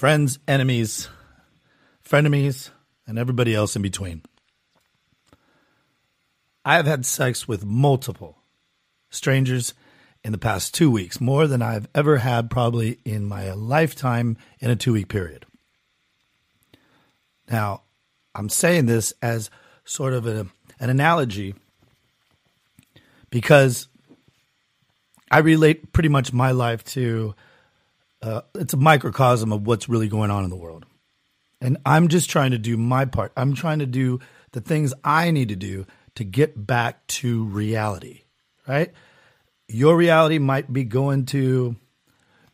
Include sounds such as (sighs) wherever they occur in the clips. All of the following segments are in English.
friends, enemies, frenemies, and everybody else in between. I have had sex with multiple strangers in the past two weeks, more than I've ever had probably in my lifetime in a two week period. Now, I'm saying this as sort of a, an analogy because I relate pretty much my life to uh, it's a microcosm of what's really going on in the world. And I'm just trying to do my part. I'm trying to do the things I need to do to get back to reality, right? Your reality might be going to,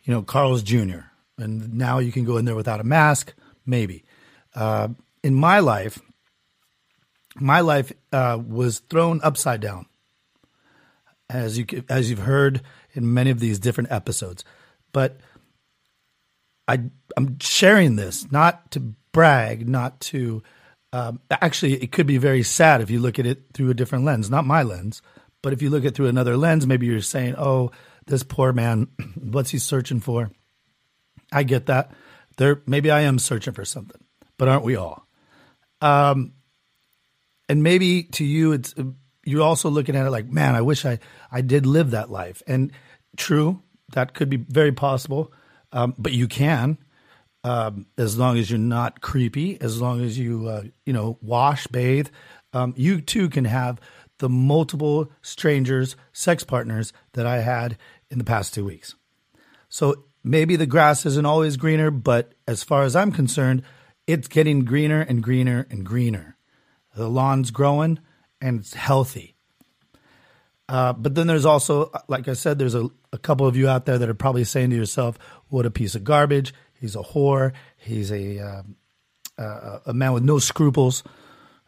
you know, Carl's Jr. And now you can go in there without a mask, maybe. Uh, in my life, my life uh, was thrown upside down, as you as you've heard in many of these different episodes. But I I'm sharing this not to brag, not to um, actually it could be very sad if you look at it through a different lens, not my lens, but if you look at it through another lens, maybe you're saying, "Oh, this poor man, (clears throat) what's he searching for?" I get that. There, maybe I am searching for something, but aren't we all? Um, and maybe to you, it's you're also looking at it like, man, I wish I I did live that life. And true, that could be very possible, um, but you can. Um, as long as you're not creepy, as long as you uh, you know wash, bathe, um, you too can have the multiple strangers, sex partners that I had in the past two weeks. So maybe the grass isn't always greener, but as far as I'm concerned, it's getting greener and greener and greener. The lawn's growing and it's healthy. Uh, but then there's also, like I said, there's a, a couple of you out there that are probably saying to yourself, "What a piece of garbage! He's a whore. He's a um, uh, a man with no scruples.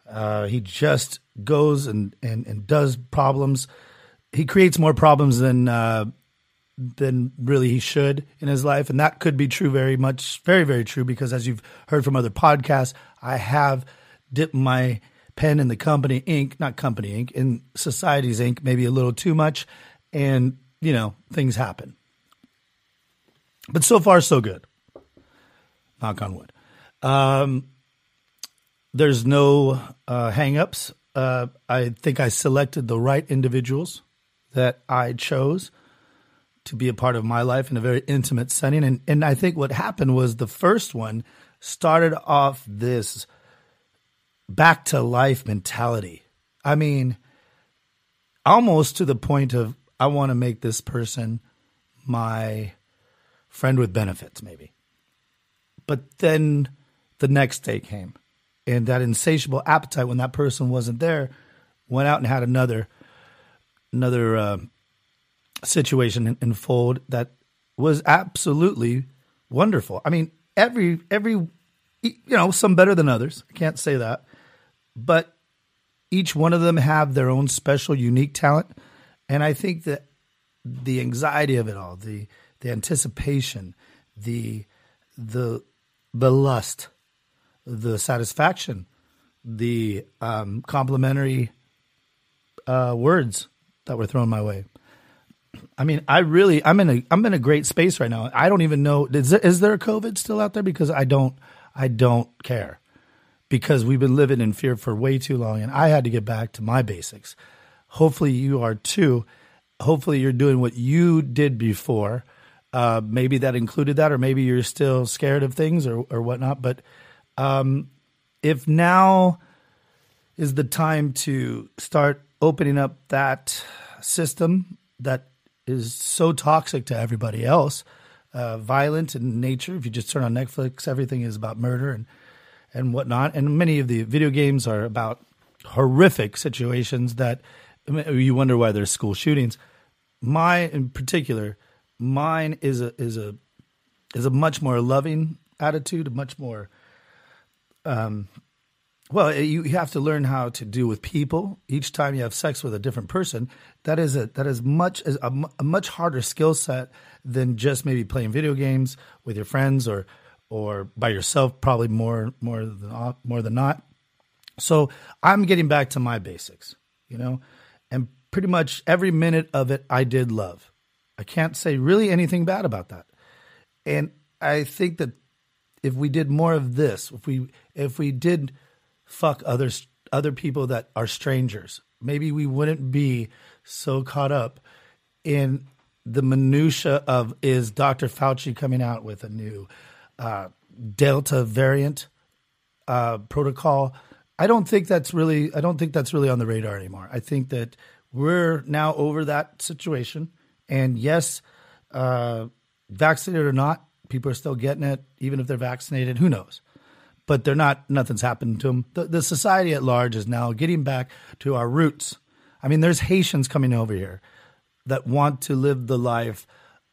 Uh, he just goes and, and, and does problems. He creates more problems than uh, than really he should in his life, and that could be true. Very much, very very true. Because as you've heard from other podcasts, I have dipped my pen in the company ink, not company ink, in society's ink, maybe a little too much, and you know things happen. But so far, so good. Knock on wood. Um, there's no uh, hangups. Uh, I think I selected the right individuals that I chose to be a part of my life in a very intimate setting. And, and I think what happened was the first one started off this back to life mentality. I mean, almost to the point of I want to make this person my friend with benefits, maybe. But then the next day came, and that insatiable appetite when that person wasn't there went out and had another another uh, situation unfold that was absolutely wonderful. I mean, every every you know, some better than others. I can't say that but each one of them have their own special, unique talent. And I think that the anxiety of it all, the the anticipation, the the the lust, the satisfaction, the um, complimentary uh, words that were thrown my way. I mean, I really, I'm in a, I'm in a great space right now. I don't even know is there, is there a COVID still out there because I don't, I don't care because we've been living in fear for way too long and I had to get back to my basics. Hopefully you are too. Hopefully you're doing what you did before. Uh, maybe that included that, or maybe you're still scared of things or, or whatnot. But um, if now is the time to start opening up that system that is so toxic to everybody else, uh, violent in nature. If you just turn on Netflix, everything is about murder and and whatnot. And many of the video games are about horrific situations that you wonder why there's school shootings. My, in particular, mine is a is a is a much more loving attitude, a much more. Um, well, you have to learn how to deal with people. Each time you have sex with a different person, that is a that is much a, a much harder skill set than just maybe playing video games with your friends or or by yourself, probably more more than uh, more than not. So I'm getting back to my basics, you know, and pretty much every minute of it I did love. I can't say really anything bad about that, and I think that if we did more of this, if we if we did fuck others other people that are strangers, maybe we wouldn't be so caught up in the minutia of is Dr. Fauci coming out with a new uh, Delta variant uh, protocol. I don't think that's really. I don't think that's really on the radar anymore. I think that we're now over that situation. And yes, uh, vaccinated or not, people are still getting it, even if they're vaccinated. Who knows? But they're not. Nothing's happened to them. The, the society at large is now getting back to our roots. I mean, there's Haitians coming over here that want to live the life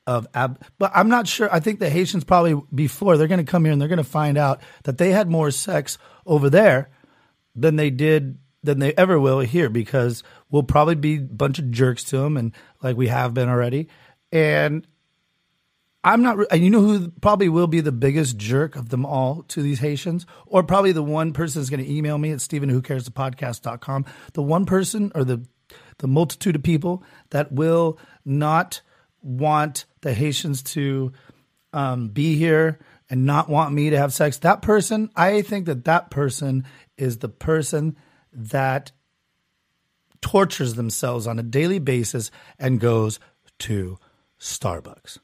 of ab. But I'm not sure. I think the Haitians probably before they're going to come here and they're going to find out that they had more sex over there than they did than they ever will here because we'll probably be a bunch of jerks to them and like we have been already. And I'm not, and you know who probably will be the biggest jerk of them all to these Haitians, or probably the one person is going to email me at Stephen Who Cares the podcast.com. The one person or the, the multitude of people that will not want the Haitians to um, be here and not want me to have sex. That person, I think that that person is the person that tortures themselves on a daily basis and goes to Starbucks.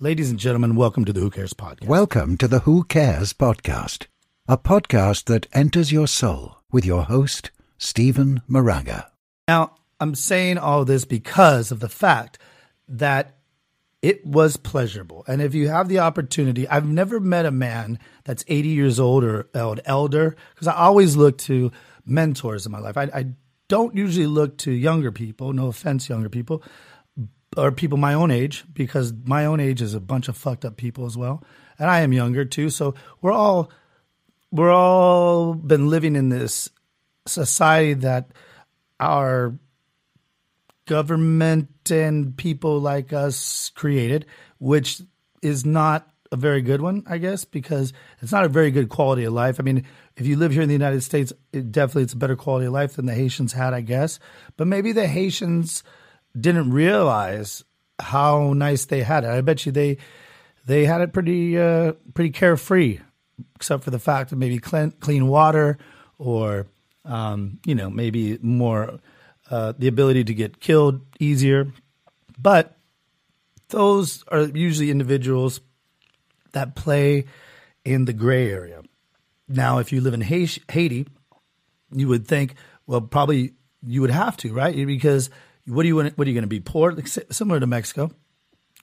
Ladies and gentlemen, welcome to the Who Cares podcast. Welcome to the Who Cares podcast, a podcast that enters your soul with your host, Stephen Moraga. Now, I'm saying all this because of the fact that it was pleasurable. And if you have the opportunity, I've never met a man that's 80 years old or elder because I always look to mentors in my life. I, I don't usually look to younger people, no offense, younger people, or people my own age, because my own age is a bunch of fucked up people as well. And I am younger too. So we're all, we're all been living in this society that our government and people like us created, which is not a very good one, I guess, because it's not a very good quality of life. I mean, if you live here in the United States, it definitely it's a better quality of life than the Haitians had, I guess. But maybe the Haitians didn't realize how nice they had it. I bet you they they had it pretty uh, pretty carefree, except for the fact that maybe clean, clean water or um, you know maybe more uh, the ability to get killed easier. But those are usually individuals that play in the gray area. Now, if you live in Haiti, you would think, well, probably you would have to, right? Because what are you what are you going to be poor? Similar to Mexico,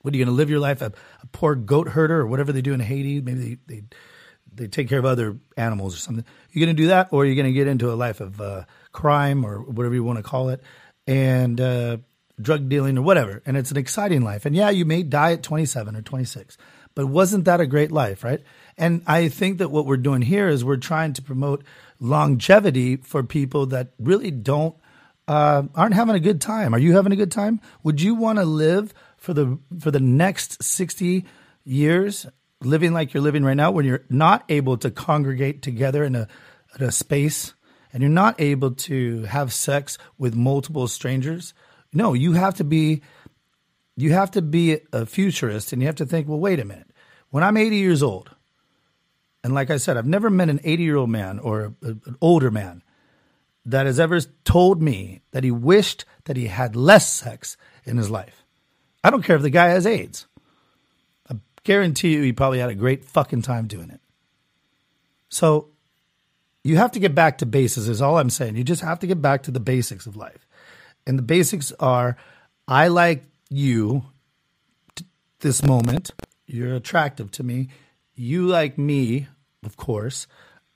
what are you going to live your life a, a, poor goat herder or whatever they do in Haiti? Maybe they, they they take care of other animals or something. You're going to do that, or you're going to get into a life of uh, crime or whatever you want to call it, and uh, drug dealing or whatever. And it's an exciting life. And yeah, you may die at 27 or 26, but wasn't that a great life, right? And I think that what we're doing here is we're trying to promote longevity for people that really don't uh, aren't having a good time. Are you having a good time? Would you want to live for the for the next 60 years living like you're living right now when you're not able to congregate together in a, in a space and you're not able to have sex with multiple strangers no you have to be you have to be a futurist and you have to think well wait a minute. When i'm 80 years old and like i said i've never met an 80 year old man or an older man that has ever told me that he wished that he had less sex in his life. I don't care if the guy has aids. I guarantee you he probably had a great fucking time doing it. So you have to get back to basics, is all I'm saying. You just have to get back to the basics of life. And the basics are I like you t- this moment. You're attractive to me. You like me, of course.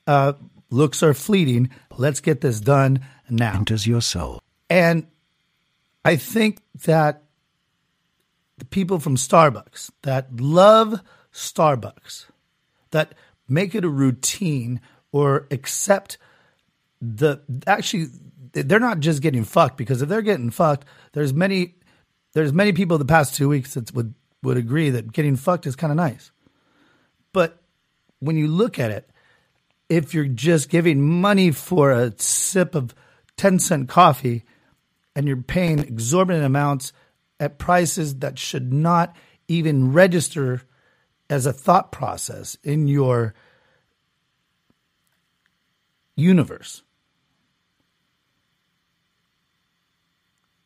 Uh, looks are fleeting. Let's get this done now. Enters your soul. And I think that the people from Starbucks that love Starbucks, that make it a routine or accept the actually they're not just getting fucked because if they're getting fucked, there's many there's many people the past two weeks that would would agree that getting fucked is kind of nice. But when you look at it, if you're just giving money for a sip of 10 cent coffee and you're paying exorbitant amounts at prices that should not even register as a thought process in your universe,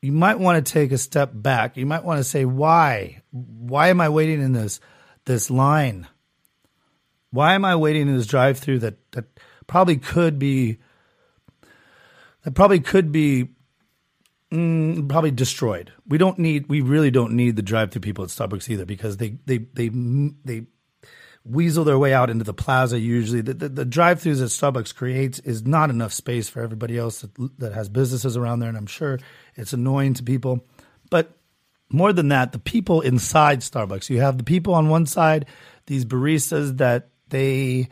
you might want to take a step back. You might want to say, why? Why am I waiting in this this line? Why am I waiting in this drive through that, that probably could be that probably could be mm, probably destroyed. We don't need we really don't need the drive through people at Starbucks either because they they they they weasel their way out into the plaza usually the, the, the drive-throughs that starbucks creates is not enough space for everybody else that, that has businesses around there and i'm sure it's annoying to people but more than that the people inside starbucks you have the people on one side these baristas that they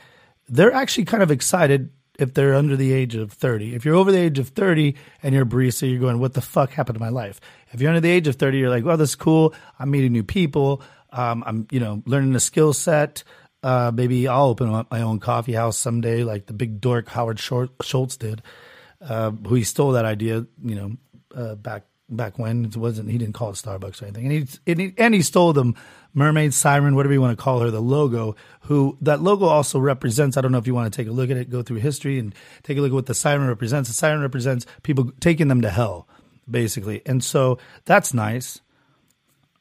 they're actually kind of excited if they're under the age of 30. If you're over the age of 30 and you're a barista, you're going, what the fuck happened to my life? If you're under the age of 30, you're like, well, this is cool. I'm meeting new people. Um, I'm, you know, learning a skill set. Uh, maybe I'll open up my own coffee house someday, like the big dork Howard Schultz did, uh, who he stole that idea, you know, uh, back back when it wasn't. He didn't call it Starbucks or anything, and he and he, and he stole them mermaid siren, whatever you want to call her, the logo. Who that logo also represents? I don't know if you want to take a look at it, go through history, and take a look at what the siren represents. The siren represents people taking them to hell, basically, and so that's nice.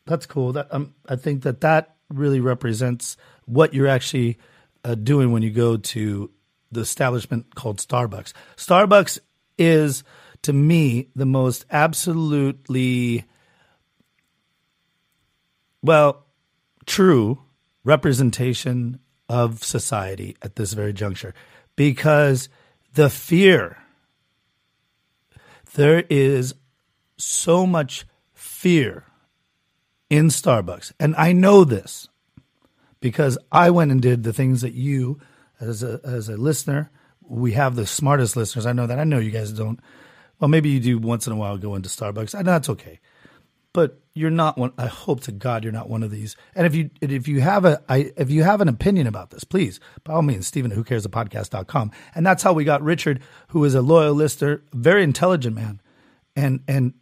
That's cool. That um, I think that that really represents what you're actually uh, doing when you go to the establishment called Starbucks. Starbucks is, to me, the most absolutely, well, true representation of society at this very juncture because the fear, there is so much fear in Starbucks. And I know this because I went and did the things that you, as a as a listener, we have the smartest listeners. I know that. I know you guys don't. Well, maybe you do once in a while go into Starbucks. And that's okay. But you're not one. I hope to God you're not one of these. And if you if you have a I, if you have an opinion about this, please by all means, Stephen, who cares the podcast.com. And that's how we got Richard, who is a loyal listener, very intelligent man, and and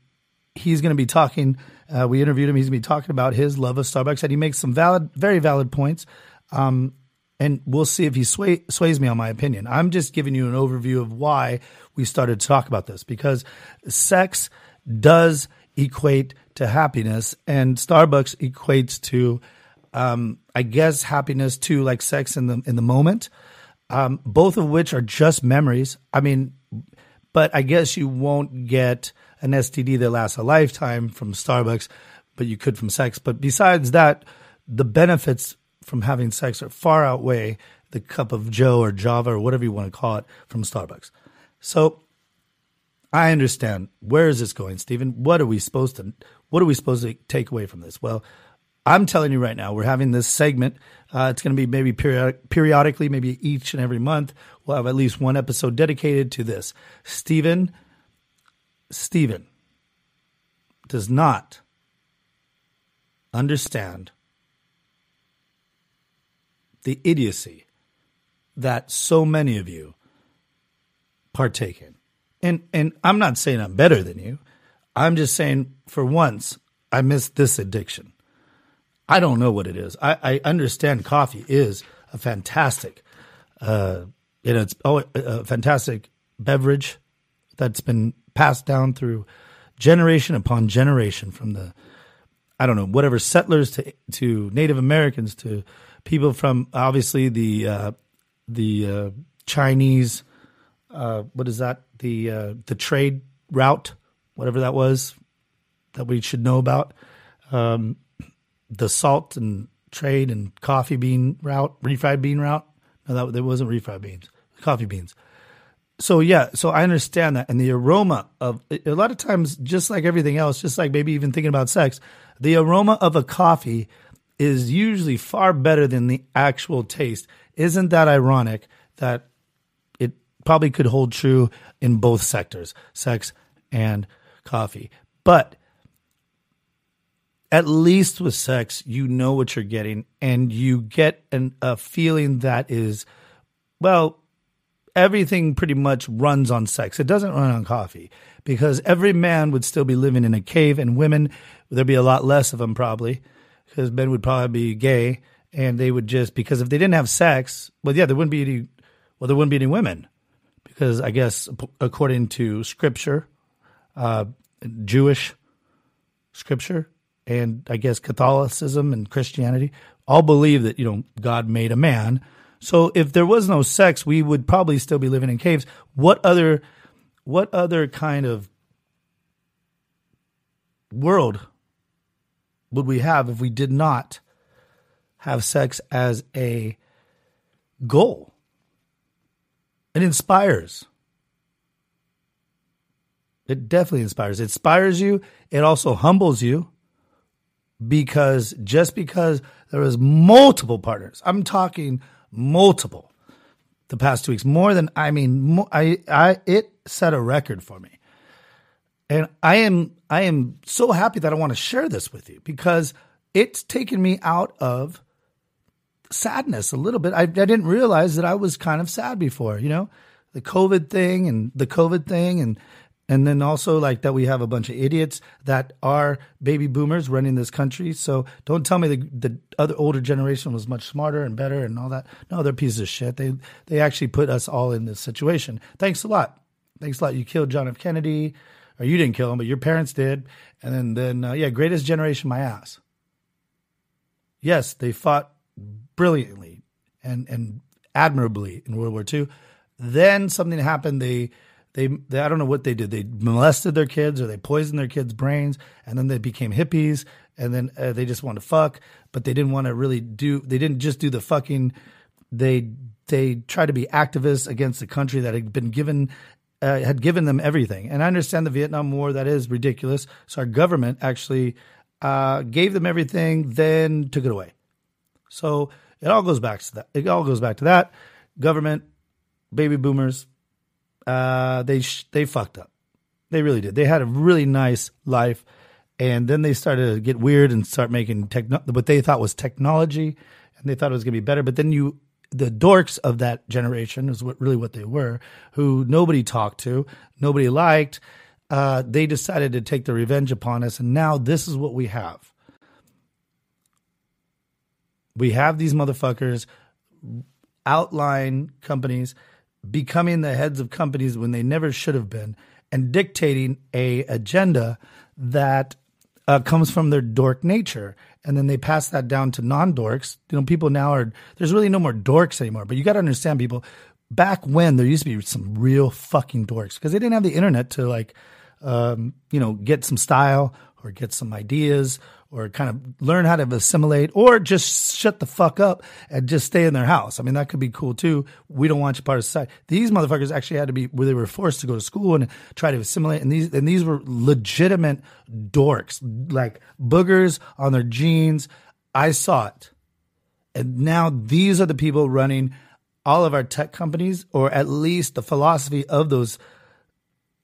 he's going to be talking uh, we interviewed him. He's going to be talking about his love of Starbucks, and he makes some valid, very valid points. Um, and we'll see if he sway, sways me on my opinion. I'm just giving you an overview of why we started to talk about this because sex does equate to happiness, and Starbucks equates to, um, I guess, happiness to like sex in the in the moment. Um, both of which are just memories. I mean, but I guess you won't get an STD that lasts a lifetime from Starbucks, but you could from sex. But besides that, the benefits from having sex are far outweigh the cup of Joe or Java or whatever you want to call it from Starbucks. So I understand. Where is this going, Stephen? What are we supposed to what are we supposed to take away from this? Well, I'm telling you right now, we're having this segment. Uh, it's going to be maybe periodic, periodically, maybe each and every month. We'll have at least one episode dedicated to this. Stephen Stephen does not understand the idiocy that so many of you partake in. And and I'm not saying I'm better than you. I'm just saying for once I missed this addiction. I don't know what it is. I, I understand coffee is a fantastic, uh, you know, it's oh, a fantastic beverage that's been passed down through generation upon generation from the I don't know whatever settlers to to Native Americans to people from obviously the uh, the uh, Chinese uh, what is that the uh, the trade route whatever that was that we should know about um, the salt and trade and coffee bean route refried bean route no that there wasn't refried beans coffee beans so yeah, so I understand that, and the aroma of a lot of times, just like everything else, just like maybe even thinking about sex, the aroma of a coffee is usually far better than the actual taste. Isn't that ironic that it probably could hold true in both sectors, sex and coffee? But at least with sex, you know what you're getting, and you get an, a feeling that is, well, everything pretty much runs on sex. It doesn't run on coffee because every man would still be living in a cave and women, there'd be a lot less of them probably because men would probably be gay and they would just, because if they didn't have sex, well, yeah, there wouldn't be any, well, there wouldn't be any women because I guess according to scripture, uh, Jewish scripture, and I guess Catholicism and Christianity all believe that, you know, God made a man. So if there was no sex, we would probably still be living in caves. What other what other kind of world would we have if we did not have sex as a goal? It inspires. It definitely inspires. It inspires you. It also humbles you because just because there was multiple partners, I'm talking multiple the past two weeks, more than I mean, I, I, it set a record for me. And I am, I am so happy that I want to share this with you because it's taken me out of sadness a little bit. I, I didn't realize that I was kind of sad before, you know, the COVID thing and the COVID thing and and then also like that we have a bunch of idiots that are baby boomers running this country. So don't tell me the the other older generation was much smarter and better and all that. No, they're pieces of shit. They they actually put us all in this situation. Thanks a lot. Thanks a lot. You killed John F. Kennedy, or you didn't kill him, but your parents did. And then then uh, yeah, greatest generation, my ass. Yes, they fought brilliantly and and admirably in World War II. Then something happened. They they, they, I don't know what they did. They molested their kids or they poisoned their kids' brains, and then they became hippies, and then uh, they just want to fuck, but they didn't want to really do. They didn't just do the fucking. They they tried to be activists against the country that had been given uh, had given them everything. And I understand the Vietnam War that is ridiculous. So our government actually uh, gave them everything, then took it away. So it all goes back to that. It all goes back to that. Government, baby boomers, uh, they sh- they fucked up. They really did. They had a really nice life, and then they started to get weird and start making techno- what they thought was technology, and they thought it was going to be better. But then you, the dorks of that generation, is what really what they were, who nobody talked to, nobody liked. Uh, they decided to take the revenge upon us, and now this is what we have. We have these motherfuckers outline companies becoming the heads of companies when they never should have been and dictating a agenda that uh, comes from their dork nature. And then they pass that down to non-dorks. You know people now are there's really no more dorks anymore but you got to understand people back when there used to be some real fucking dorks because they didn't have the internet to like um, you know get some style or get some ideas or kind of learn how to assimilate or just shut the fuck up and just stay in their house. I mean, that could be cool too. We don't want you part of society. These motherfuckers actually had to be where they were forced to go to school and try to assimilate. And these, and these were legitimate dorks, like boogers on their jeans. I saw it. And now these are the people running all of our tech companies, or at least the philosophy of those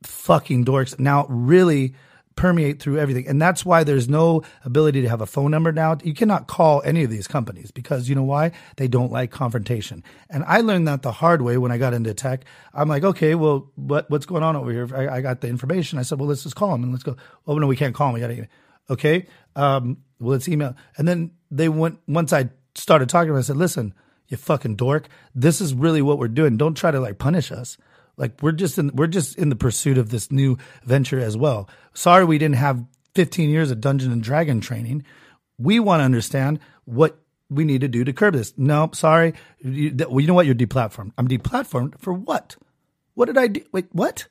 fucking dorks now really permeate through everything. And that's why there's no ability to have a phone number now. You cannot call any of these companies because you know why? They don't like confrontation. And I learned that the hard way when I got into tech. I'm like, okay, well, what, what's going on over here? I, I got the information. I said, well, let's just call them and let's go. Oh, no, we can't call them. We got to, okay. Um, well, let's email. And then they went, once I started talking I said, listen, you fucking dork. This is really what we're doing. Don't try to like punish us. Like we're just in we're just in the pursuit of this new venture as well. Sorry we didn't have 15 years of Dungeon and Dragon training. We want to understand what we need to do to curb this. No, sorry. You, well, you know what? You're deplatformed. I'm deplatformed for what? What did I do? Wait, what?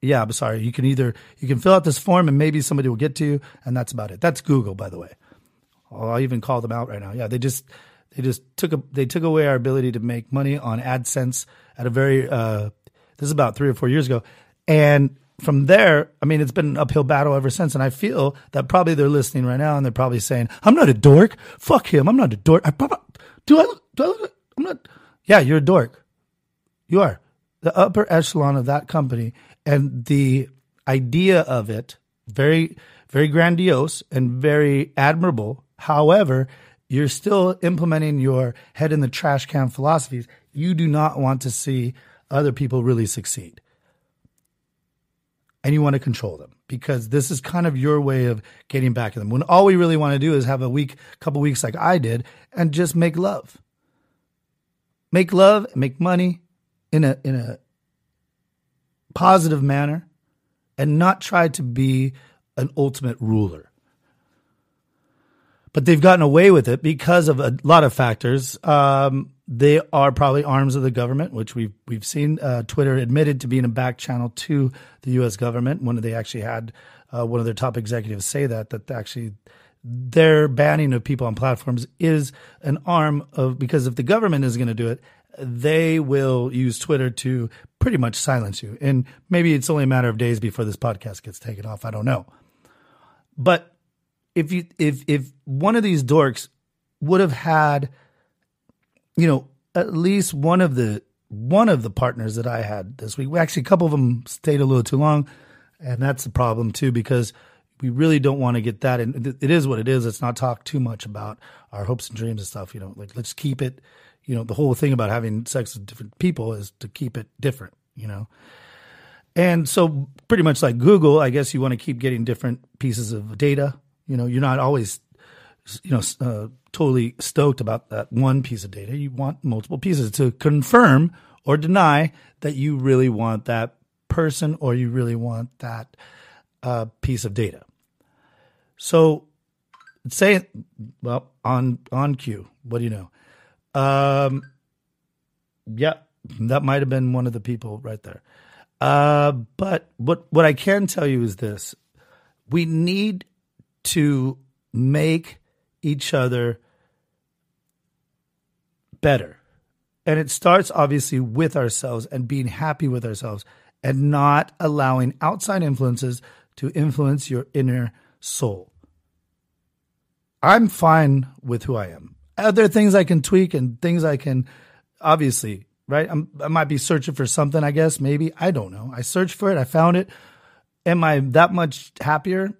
Yeah, I'm sorry. You can either you can fill out this form and maybe somebody will get to you, and that's about it. That's Google, by the way. I'll even call them out right now. Yeah, they just they just took a, they took away our ability to make money on AdSense at a very uh, this is about three or four years ago. And from there, I mean, it's been an uphill battle ever since. And I feel that probably they're listening right now and they're probably saying, I'm not a dork. Fuck him. I'm not a dork. I, do I look, do I look, I'm not. Yeah, you're a dork. You are. The upper echelon of that company and the idea of it, very, very grandiose and very admirable. However, you're still implementing your head in the trash can philosophies. You do not want to see other people really succeed. And you want to control them because this is kind of your way of getting back at them. When all we really want to do is have a week, couple weeks like I did, and just make love. Make love, make money in a in a positive manner and not try to be an ultimate ruler. But they've gotten away with it because of a lot of factors. Um, they are probably arms of the government, which we've we've seen. Uh, Twitter admitted to being a back channel to the U.S. government One when they actually had uh, one of their top executives say that that actually their banning of people on platforms is an arm of because if the government is going to do it, they will use Twitter to pretty much silence you. And maybe it's only a matter of days before this podcast gets taken off. I don't know. But if you if if one of these dorks would have had, you know, at least one of the one of the partners that I had this week, We actually a couple of them stayed a little too long, and that's the problem too because we really don't want to get that. And it is what it is. Let's not talk too much about our hopes and dreams and stuff. You know, like let's keep it. You know, the whole thing about having sex with different people is to keep it different. You know, and so pretty much like Google, I guess you want to keep getting different pieces of data. You know, you're not always, you know, uh, totally stoked about that one piece of data. You want multiple pieces to confirm or deny that you really want that person or you really want that uh, piece of data. So say well on on cue. What do you know? Um, yeah, that might have been one of the people right there. Uh, but what what I can tell you is this: we need to make each other better. And it starts obviously with ourselves and being happy with ourselves and not allowing outside influences to influence your inner soul. I'm fine with who I am. Are there things I can tweak and things I can, obviously, right? I'm, i might be searching for something, I guess, maybe. I don't know. I searched for it, I found it. Am I that much happier?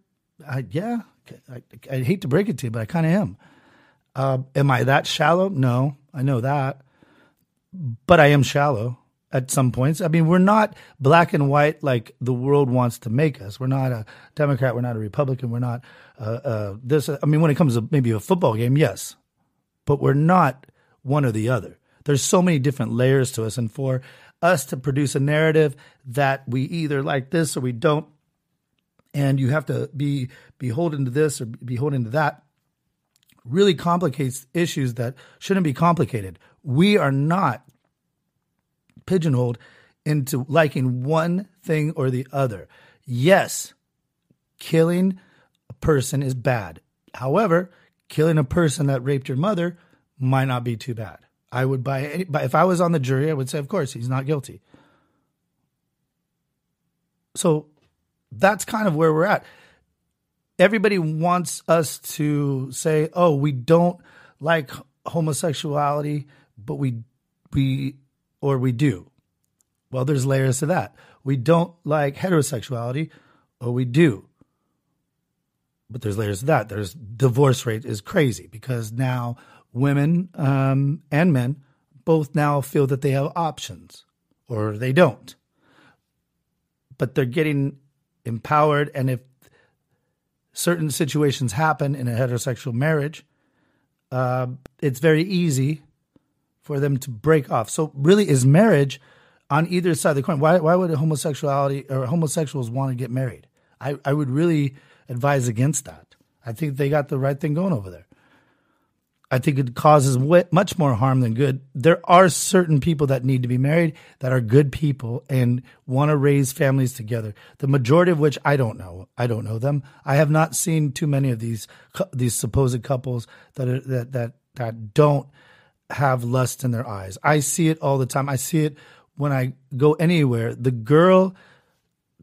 Yeah, I, I, hate to break it to you, but I kind of am. Uh, am I that shallow? No, I know that. But I am shallow at some points. I mean, we're not black and white like the world wants to make us. We're not a Democrat. We're not a Republican. We're not uh, uh, this. I mean, when it comes to maybe a football game, yes, but we're not one or the other. There's so many different layers to us, and for us to produce a narrative that we either like this or we don't, and you have to be beholden to this or beholden to that, really complicates issues that shouldn't be complicated. We are not pigeonholed into liking one thing or the other. Yes, killing a person is bad. However, killing a person that raped your mother might not be too bad. I would buy but if I was on the jury, I would say, of course, he's not guilty. So that's kind of where we're at. Everybody wants us to say, oh, we don't like homosexuality, but we we or we do. Well, there's layers to that. We don't like heterosexuality, or we do. But there's layers to that. There's divorce rate is crazy because now women um, and men both now feel that they have options, or they don't. But they're getting empowered, and if certain situations happen in a heterosexual marriage, uh, it's very easy for them to break off. So really, is marriage on either side of the coin? Why why would homosexuality or homosexuals want to get married? I, I would really advise against that. I think they got the right thing going over there. I think it causes much more harm than good. There are certain people that need to be married that are good people and want to raise families together. The majority of which I don't know. I don't know them. I have not seen too many of these these supposed couples that are, that that that don't have lust in their eyes. I see it all the time. I see it when I go anywhere. The girl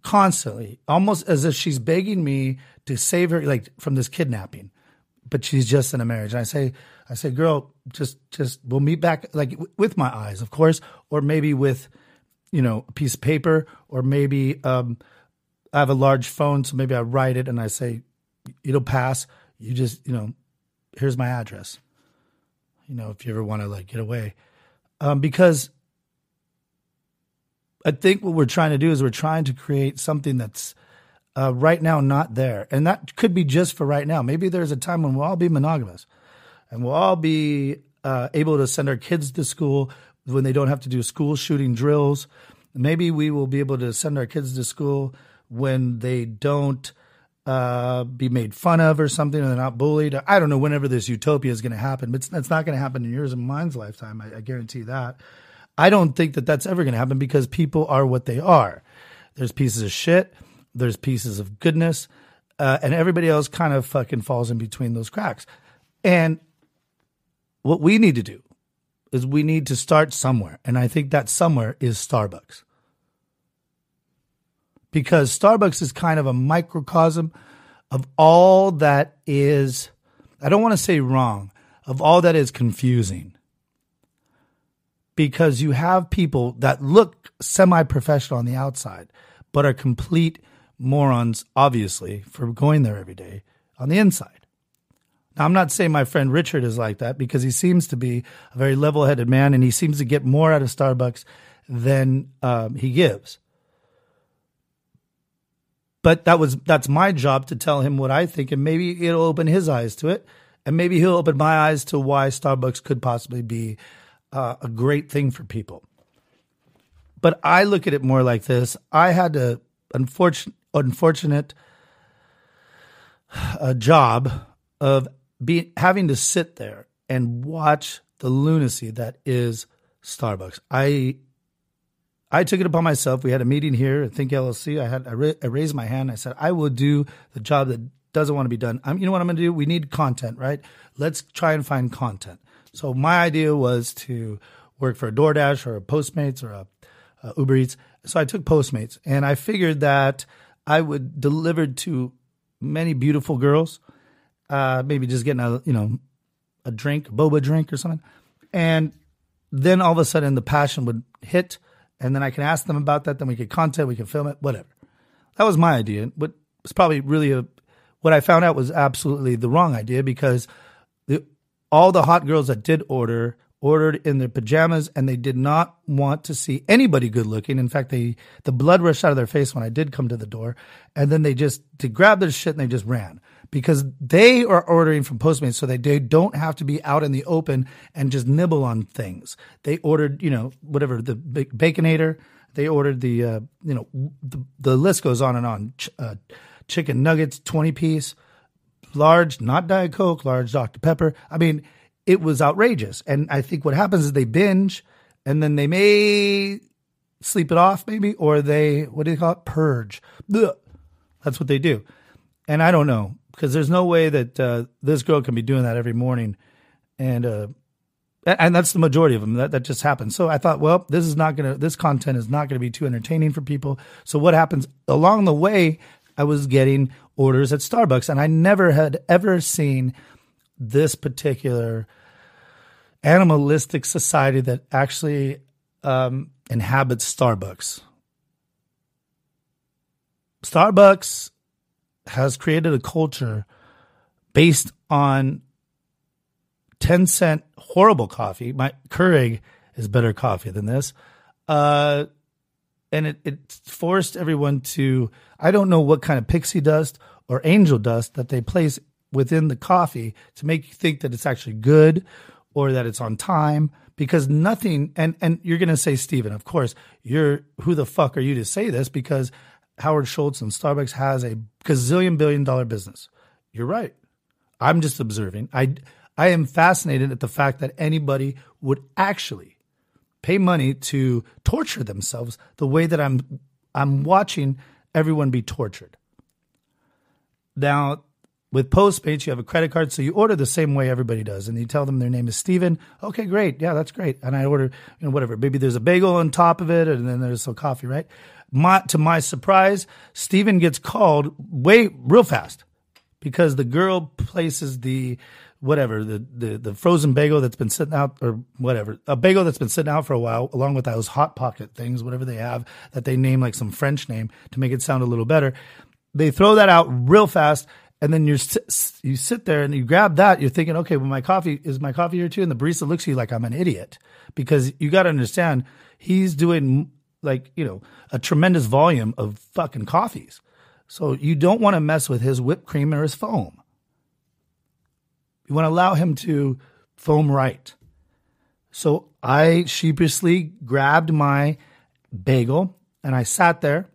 constantly, almost as if she's begging me to save her, like from this kidnapping, but she's just in a marriage. And I say, I say, girl, just, just, we'll meet back, like with my eyes, of course, or maybe with, you know, a piece of paper, or maybe um, I have a large phone, so maybe I write it and I say, it'll pass. You just, you know, here's my address you know, if you ever want to like get away. Um, because I think what we're trying to do is we're trying to create something that's uh, right now not there. And that could be just for right now. Maybe there's a time when we'll all be monogamous and we'll all be uh, able to send our kids to school when they don't have to do school shooting drills Maybe we will be able to send our kids to school when they don't uh, be made fun of or something, or they're not bullied. I don't know whenever this utopia is going to happen, but it's, it's not going to happen in yours and mine's lifetime. I, I guarantee that. I don't think that that's ever going to happen because people are what they are. There's pieces of shit, there's pieces of goodness, uh, and everybody else kind of fucking falls in between those cracks. And what we need to do is we need to start somewhere. And I think that somewhere is Starbucks. Because Starbucks is kind of a microcosm of all that is, I don't want to say wrong, of all that is confusing. Because you have people that look semi professional on the outside, but are complete morons, obviously, for going there every day on the inside. Now, I'm not saying my friend Richard is like that because he seems to be a very level headed man and he seems to get more out of Starbucks than um, he gives. But that was that's my job to tell him what I think, and maybe it'll open his eyes to it, and maybe he'll open my eyes to why Starbucks could possibly be uh, a great thing for people. But I look at it more like this: I had a unfortunate, unfortunate a uh, job of be having to sit there and watch the lunacy that is Starbucks. I I took it upon myself. We had a meeting here at Think LLC. I had I, ra- I raised my hand. I said I will do the job that doesn't want to be done. I'm, you know what I'm going to do? We need content, right? Let's try and find content. So my idea was to work for a DoorDash or a Postmates or a, a Uber Eats. So I took Postmates, and I figured that I would deliver to many beautiful girls uh, maybe just getting a you know a drink, boba drink or something, and then all of a sudden the passion would hit, and then I can ask them about that. Then we could content, we can film it, whatever. That was my idea, but it's probably really a what I found out was absolutely the wrong idea because the all the hot girls that did order ordered in their pajamas and they did not want to see anybody good looking. In fact, they the blood rushed out of their face when I did come to the door, and then they just they grabbed their shit and they just ran because they are ordering from Postmates so they don't have to be out in the open and just nibble on things. They ordered, you know, whatever the baconator. They ordered the, uh, you know, the, the list goes on and on. Ch- uh, chicken nuggets, twenty piece, large, not Diet Coke, large Dr Pepper. I mean, it was outrageous. And I think what happens is they binge, and then they may sleep it off, maybe, or they what do you call it? Purge. That's what they do. And I don't know because there's no way that uh, this girl can be doing that every morning, and uh, and that's the majority of them. That that just happens. So I thought, well, this is not gonna, this content is not gonna be too entertaining for people. So what happens along the way? I was getting orders at Starbucks, and I never had ever seen this particular animalistic society that actually um, inhabits Starbucks. Starbucks has created a culture based on 10 cent horrible coffee. My Keurig is better coffee than this. Uh, and it, it forced everyone to, I don't know what kind of pixie dust or angel dust that they place within the coffee to make you think that it's actually good or that it's on time because nothing and and you're going to say Stephen of course you're who the fuck are you to say this because Howard Schultz and Starbucks has a gazillion billion dollar business. You're right. I'm just observing. I I am fascinated at the fact that anybody would actually pay money to torture themselves the way that I'm I'm watching everyone be tortured. Now, with Postmates, you have a credit card, so you order the same way everybody does, and you tell them their name is Stephen. Okay, great, yeah, that's great. And I order, you know, whatever. Maybe there's a bagel on top of it, and then there's some coffee, right? My, to my surprise, Stephen gets called way real fast because the girl places the whatever the, the the frozen bagel that's been sitting out or whatever a bagel that's been sitting out for a while along with those hot pocket things whatever they have that they name like some french name to make it sound a little better. They throw that out real fast and then you you sit there and you grab that you're thinking okay well my coffee is my coffee here too? And the barista looks at you like i'm an idiot. Because you got to understand he's doing like, you know, a tremendous volume of fucking coffees. So you don't want to mess with his whipped cream or his foam. You want to allow him to foam right. So I sheepishly grabbed my bagel, and I sat there.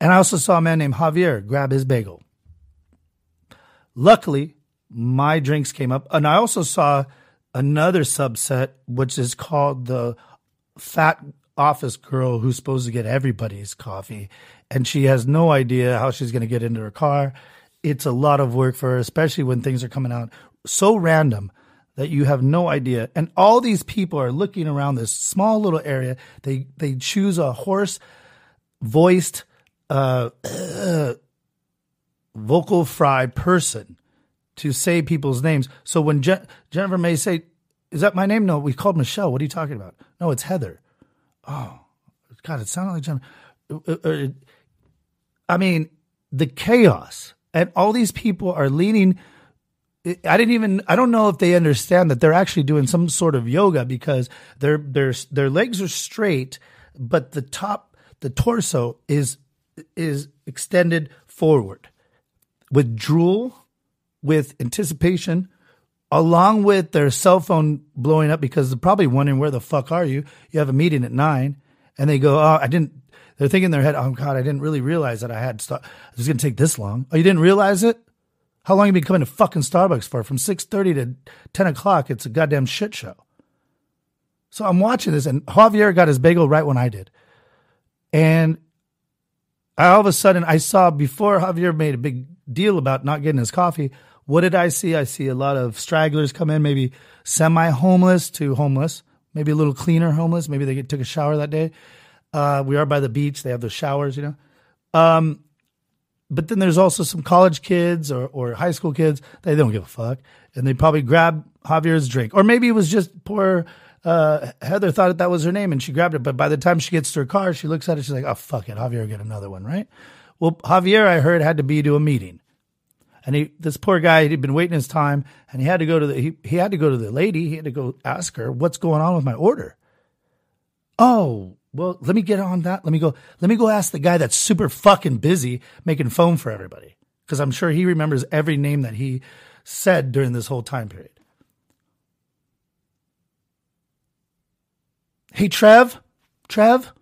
And I also saw a man named Javier grab his bagel. Luckily, my drinks came up, and I also saw another subset, which is called the fat office girl who's supposed to get everybody's coffee, and she has no idea how she's going to get into her car. It's a lot of work for her, especially when things are coming out so random that you have no idea. And all these people are looking around this small little area. They they choose a hoarse voiced uh, (clears throat) vocal fry person to say people's names. So when Je- Jennifer may say, "Is that my name?" No, we called Michelle. What are you talking about? No, it's Heather. Oh, God, it sounded like Jennifer. Uh, uh, I mean, the chaos, and all these people are leaning. I didn't even. I don't know if they understand that they're actually doing some sort of yoga because their their their legs are straight, but the top, the torso is is extended forward with drool, with anticipation, along with their cell phone blowing up because they're probably wondering where the fuck are you? You have a meeting at nine, and they go, "Oh, I didn't." They're thinking in their head, "Oh God, I didn't really realize that I had. St- it was going to take this long. Oh, you didn't realize it? How long have you been coming to fucking Starbucks for? From six thirty to ten o'clock, it's a goddamn shit show." So I'm watching this, and Javier got his bagel right when I did, and all of a sudden I saw before Javier made a big deal about not getting his coffee. What did I see? I see a lot of stragglers come in, maybe semi homeless to homeless, maybe a little cleaner homeless. Maybe they took a shower that day. Uh, we are by the beach. They have those showers, you know. Um, but then there's also some college kids or, or high school kids. They don't give a fuck. And they probably grab Javier's drink. Or maybe it was just poor uh, Heather thought that, that was her name and she grabbed it. But by the time she gets to her car, she looks at it. She's like, oh, fuck it. Javier get another one, right? Well, Javier, I heard, had to be to a meeting. And he, this poor guy, he'd been waiting his time and he had to go to the, he, he had to go to the lady. He had to go ask her, what's going on with my order? Oh, well, let me get on that. Let me go, let me go ask the guy that's super fucking busy making phone for everybody. Cause I'm sure he remembers every name that he said during this whole time period. Hey, Trev, Trev,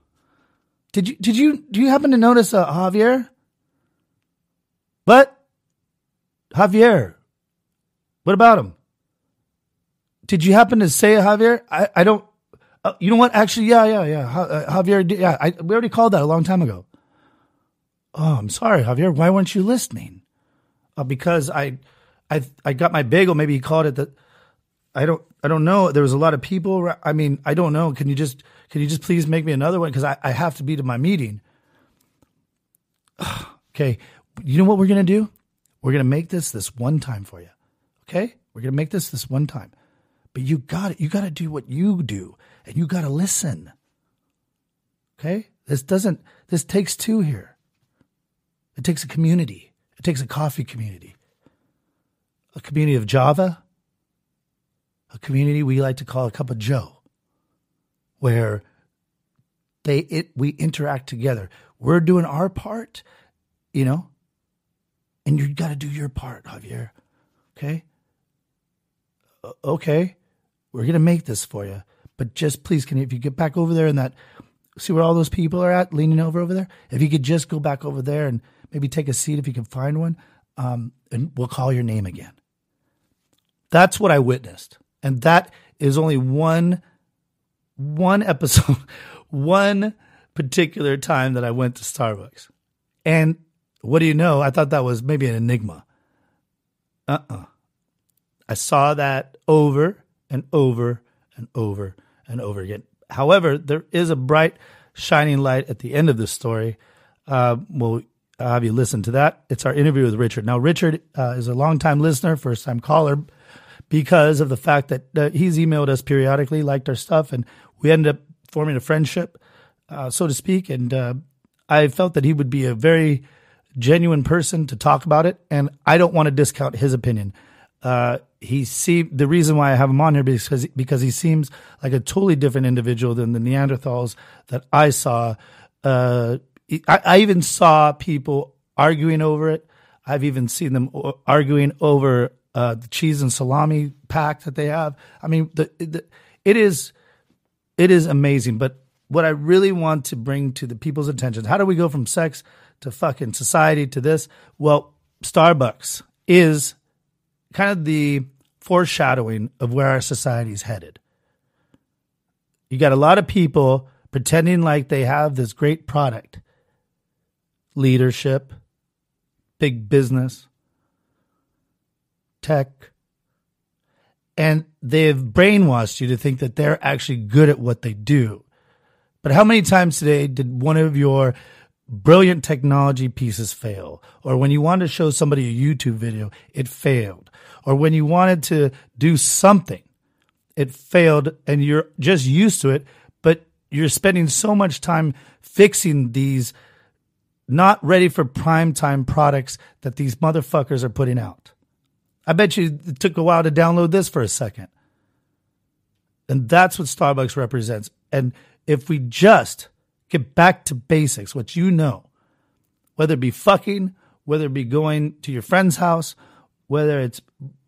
did you, did you, do you happen to notice uh, Javier? What? Javier. What about him? Did you happen to say Javier? I, I don't. Uh, you know what? Actually, yeah, yeah, yeah. Uh, Javier, yeah, I, we already called that a long time ago. Oh, I'm sorry, Javier. Why weren't you listening? Uh, because I, I, I got my bagel. Maybe he called it that. I don't, I don't know. There was a lot of people. I mean, I don't know. Can you just, can you just please make me another one? Because I, I have to be to my meeting. (sighs) okay. You know what we're gonna do? We're going to make this this one time for you. Okay? We're going to make this this one time. But you got it. You got to do what you do and you got to listen. Okay? This doesn't this takes two here. It takes a community. It takes a coffee community. A community of Java. A community we like to call a cup of Joe. Where they it we interact together. We're doing our part, you know, and you got to do your part, Javier. Okay? Okay. We're going to make this for you. But just please, can you, if you get back over there and that, see where all those people are at, leaning over over there? If you could just go back over there and maybe take a seat if you can find one, um, and we'll call your name again. That's what I witnessed. And that is only one, one episode, (laughs) one particular time that I went to Starbucks. And what do you know? I thought that was maybe an enigma. Uh uh-uh. uh I saw that over and over and over and over again. However, there is a bright, shining light at the end of this story. Uh, we'll have you listen to that. It's our interview with Richard. Now, Richard uh, is a longtime listener, first time caller, because of the fact that uh, he's emailed us periodically, liked our stuff, and we ended up forming a friendship, uh, so to speak. And uh, I felt that he would be a very genuine person to talk about it, and I don't want to discount his opinion. Uh, he see the reason why I have him on here because because he seems like a totally different individual than the Neanderthals that I saw. Uh, I, I even saw people arguing over it. I've even seen them arguing over uh, the cheese and salami pack that they have. I mean, the, the, it is it is amazing. But what I really want to bring to the people's attention. How do we go from sex to fucking society to this? Well, Starbucks is kind of the foreshadowing of where our society is headed. You got a lot of people pretending like they have this great product, leadership, big business, tech, and they've brainwashed you to think that they're actually good at what they do. But how many times today did one of your brilliant technology pieces fail? Or when you wanted to show somebody a YouTube video, it failed. Or when you wanted to do something, it failed and you're just used to it, but you're spending so much time fixing these not ready for prime time products that these motherfuckers are putting out. I bet you it took a while to download this for a second. And that's what Starbucks represents. And if we just get back to basics, what you know, whether it be fucking, whether it be going to your friend's house, whether it's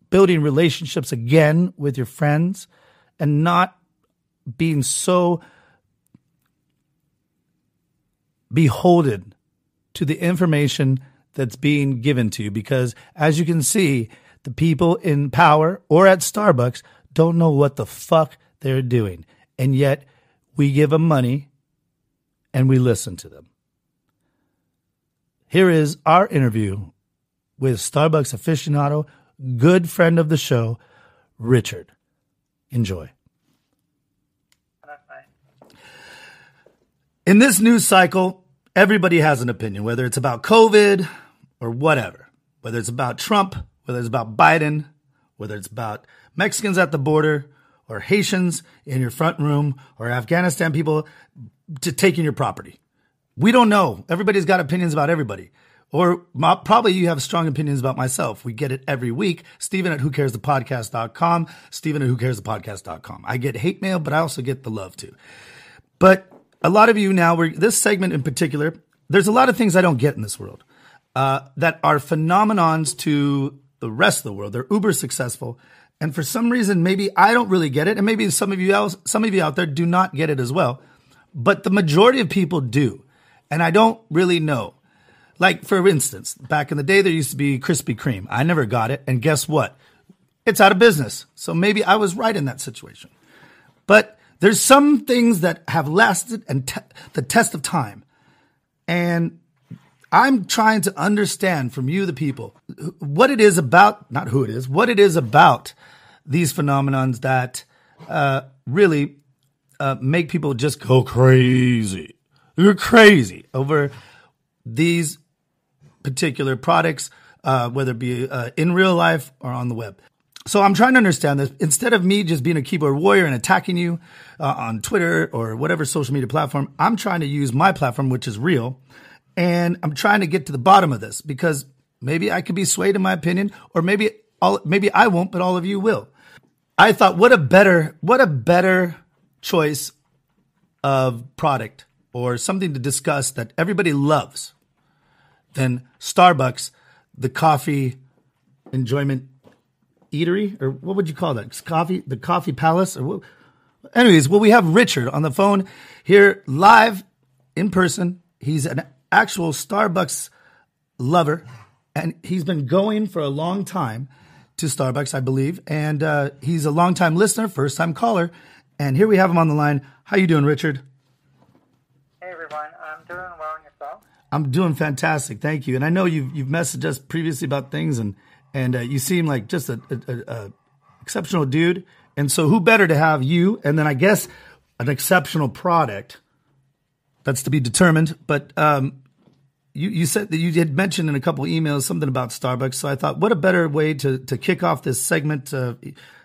building relationships again with your friends, and not being so beholden to the information that's being given to you. Because as you can see, the people in power or at Starbucks don't know what the fuck they're doing. And yet we give them money and we listen to them. Here is our interview with Starbucks aficionado, good friend of the show, Richard. Enjoy. In this news cycle, everybody has an opinion, whether it's about COVID or whatever, whether it's about Trump, whether it's about Biden, whether it's about Mexicans at the border or Haitians in your front room or Afghanistan people to taking your property. We don't know. Everybody's got opinions about everybody. Or my, probably you have strong opinions about myself. We get it every week. Stephen at whocaresthepodcast.com. Stephen at whocaresthepodcast.com. I get hate mail, but I also get the love too. But a lot of you now, we're, this segment in particular, there's a lot of things I don't get in this world uh, that are phenomenons to the rest of the world. They're uber successful. And for some reason, maybe I don't really get it. And maybe some of you else, some of you out there do not get it as well. But the majority of people do. And I don't really know. Like, for instance, back in the day, there used to be Krispy Kreme. I never got it. And guess what? It's out of business. So maybe I was right in that situation. But there's some things that have lasted and te- the test of time. And I'm trying to understand from you, the people, what it is about, not who it is, what it is about these phenomenons that uh, really uh, make people just go crazy. You're crazy over these particular products, uh, whether it be uh, in real life or on the web. So I'm trying to understand this. Instead of me just being a keyboard warrior and attacking you uh, on Twitter or whatever social media platform, I'm trying to use my platform, which is real, and I'm trying to get to the bottom of this because maybe I could be swayed in my opinion, or maybe all, maybe I won't, but all of you will. I thought, what a better, what a better choice of product or something to discuss that everybody loves then Starbucks, the coffee enjoyment eatery, or what would you call that? Coffee, the coffee palace, or what? Anyways, well, we have Richard on the phone here live in person. He's an actual Starbucks lover, and he's been going for a long time to Starbucks, I believe, and uh, he's a longtime listener, first time caller. And here we have him on the line. How you doing, Richard? Hey everyone, I'm doing well and yourself. I'm doing fantastic, thank you. And I know you've you've messaged us previously about things, and and uh, you seem like just a, a, a, exceptional dude. And so, who better to have you? And then I guess an exceptional product. That's to be determined. But um, you you said that you had mentioned in a couple emails something about Starbucks. So I thought, what a better way to to kick off this segment? Uh,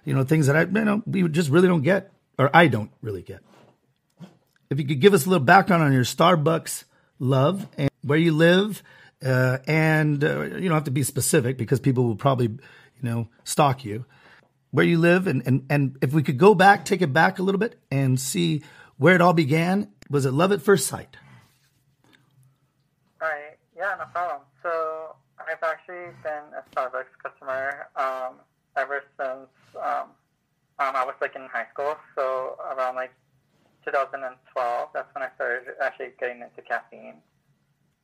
you know, things that I you know we just really don't get, or I don't really get. If you could give us a little background on your Starbucks love and where you live uh, and uh, you don't have to be specific because people will probably, you know, stalk you. Where you live, and, and, and if we could go back, take it back a little bit and see where it all began. Was it love at first sight? Right. Yeah, no problem. So I've actually been a Starbucks customer um, ever since um, um, I was like in high school. So around like 2012, that's when I started actually getting into caffeine.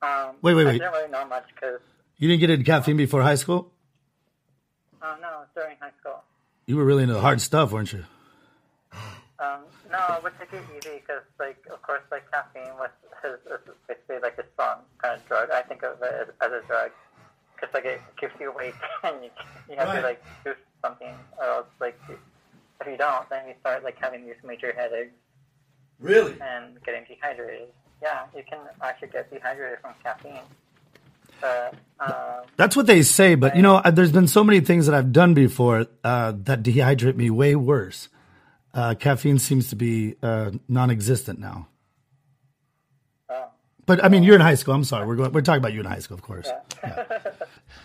Um, Wait, wait, I didn't really know much because, You didn't get into caffeine before high school? uh, no, during high school. You were really into the hard stuff, weren't you? Um, no, I would take it easy because, like, of course, like caffeine was is, is basically like a strong kind of drug. I think of it as, as a drug because like it keeps you awake (laughs) and you, you have Right. to like do something, or else like if you don't, then you start like having these major headaches Really? and getting dehydrated. Yeah, you can actually get dehydrated from caffeine. But um, That's what they say, but you know, there's been so many things that I've done before uh, that dehydrate me way worse. Uh, caffeine seems to be uh, non-existent now. oh. But I mean, you're in high school. I'm sorry. We're going, we're talking about you in high school, of course. (laughs)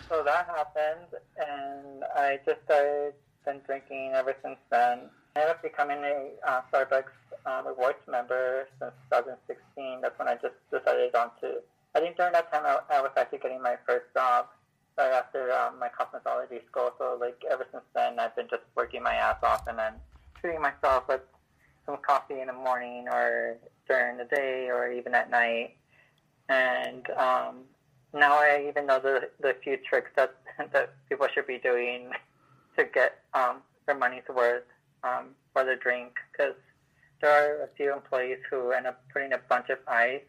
So that happened, and I just started been drinking ever since then. I ended up becoming a uh, Starbucks uh, rewards member since 2016. That's when I just decided on to. I think during that time I, I was actually getting my first job right after um, my cosmetology school. So like ever since then, I've been just working my ass off and then treating myself with some coffee in the morning or during the day or even at night. And um, now I even know the the few tricks that (laughs) that people should be doing to get um, their money's worth um, for the drink because there are a few employees who end up putting a bunch of ice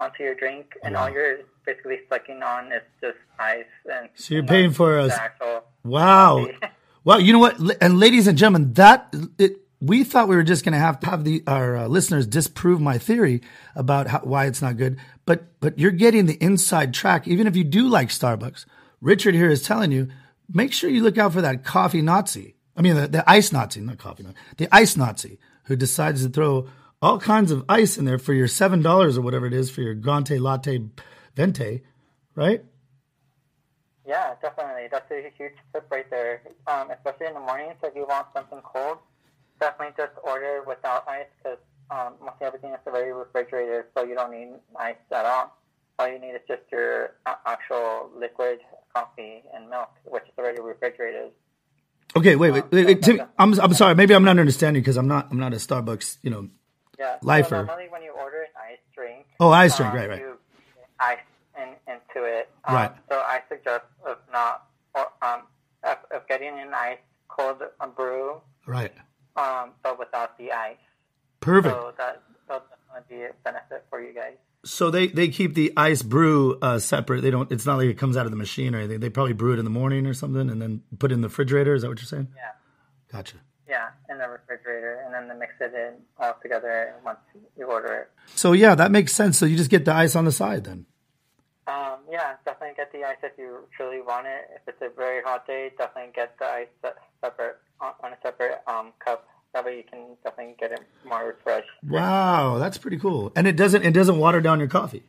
onto your drink, and all you're basically sucking on is just ice. And So you're paying for us. Wow. (laughs) Well, you know what? And ladies and gentlemen, that it, we thought we were just going to have to have the our uh, listeners disprove my theory about how, why it's not good. But but you're getting the inside track. Even if you do like Starbucks, Richard here is telling you, make sure you look out for that coffee Nazi. I mean, the, the ice Nazi, not coffee Nazi, the ice Nazi who decides to throw all kinds of ice in there for your seven dollars or whatever it is for your Grande Latte Vente, right? Yeah, definitely. That's a huge tip right there. Um, especially in the mornings, if you want something cold, definitely just order without ice because um, mostly everything is already refrigerated, so you don't need ice at all. All you need is just your uh, actual liquid coffee and milk, which is already refrigerated. Okay, wait, wait, wait, wait Tim, I'm I'm sorry. Maybe I'm not understanding because I'm not I'm not a Starbucks. You know. Yeah. Lifer. So normally, when you order an ice drink, Oh, ice drink, um, right, right. You ice in, into it. Um, Right. So I suggest of not, or, um, of, of getting an ice cold brew, Right. um, but without the ice. Perfect. So that that'll be a benefit for you guys. So they they keep the ice brew uh, separate. They don't. It's not like it comes out of the machine or anything. They probably brew it in the morning or something, and then put it in the refrigerator. Is that what you're saying? Yeah. Gotcha. Yeah, in the refrigerator, and then they mix it in all together once you order it. So yeah, that makes sense. So you just get the ice on the side then. Um, yeah, definitely get the ice if you truly want it. If it's a very hot day, definitely get the ice separate on, on a separate um, cup. That way you can definitely get it more refreshed. Wow, that's pretty cool. And it doesn't it doesn't water down your coffee.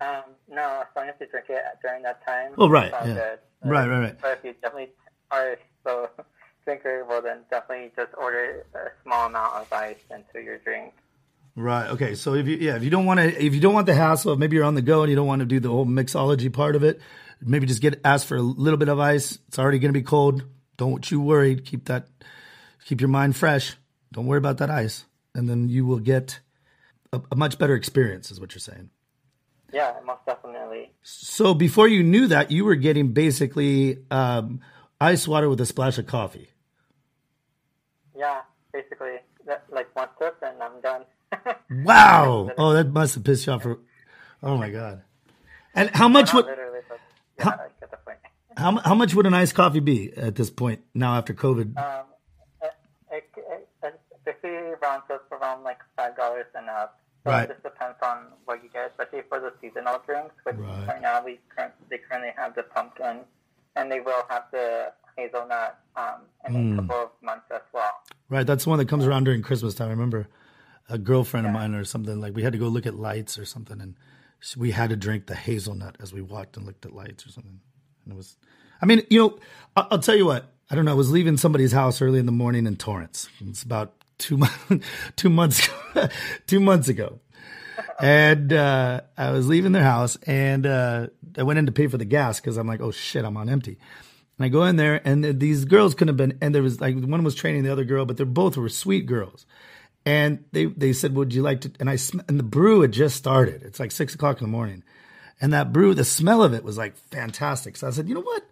Um, no, as long as you drink it during that time. Oh, right, yeah. good. Right, right, right. But if you definitely are a slow (laughs) drinker, well then definitely just order a small amount of ice into your drink. Right. Okay. So if you yeah if you don't want to if you don't want the hassle of maybe you're on the go and you don't want to do the whole mixology part of it, maybe just get ask for a little bit of ice. It's already going to be cold. Don't you worry. Keep that keep your mind fresh. Don't worry about that ice, and then you will get a, a much better experience. Is what you're saying. Yeah, most definitely. So before you knew that, you were getting basically um, ice water with a splash of coffee. Yeah, basically, that, like one sip and I'm done. (laughs) Wow. Oh, that must have pissed you off. For, oh my god. And how much would yeah, I get the point. How, how much would an iced coffee be at this point now after COVID? Um, up around like five dollars and up. So Right. it just depends on what you get, especially for the seasonal drinks. Which Right. right now we current, they currently have the pumpkin, and they will have the hazelnut um, in Hmm. a couple of months as well. right, that's the one that comes around during Christmas time. I remember a girlfriend of mine or something like we had to go look at lights or something, and we had to drink the hazelnut as we walked and looked at lights or something. And it was, I mean, you know, I'll tell you what. I don't know. I was leaving somebody's house early in the morning in Torrance. It's about two months, (laughs) two months, two months ago. (laughs) (laughs) and uh, I was leaving their house, and uh, I went in to pay for the gas because I'm like, oh shit, I'm on empty. And I go in there, and th- these girls couldn't have been, and there was like one was training the other girl, but they're both were sweet girls. and they they said, "Would you like to?" And I sm- and the brew had just started. It's like six o'clock in the morning, and that brew, the smell of it was like fantastic. So I said, "You know what?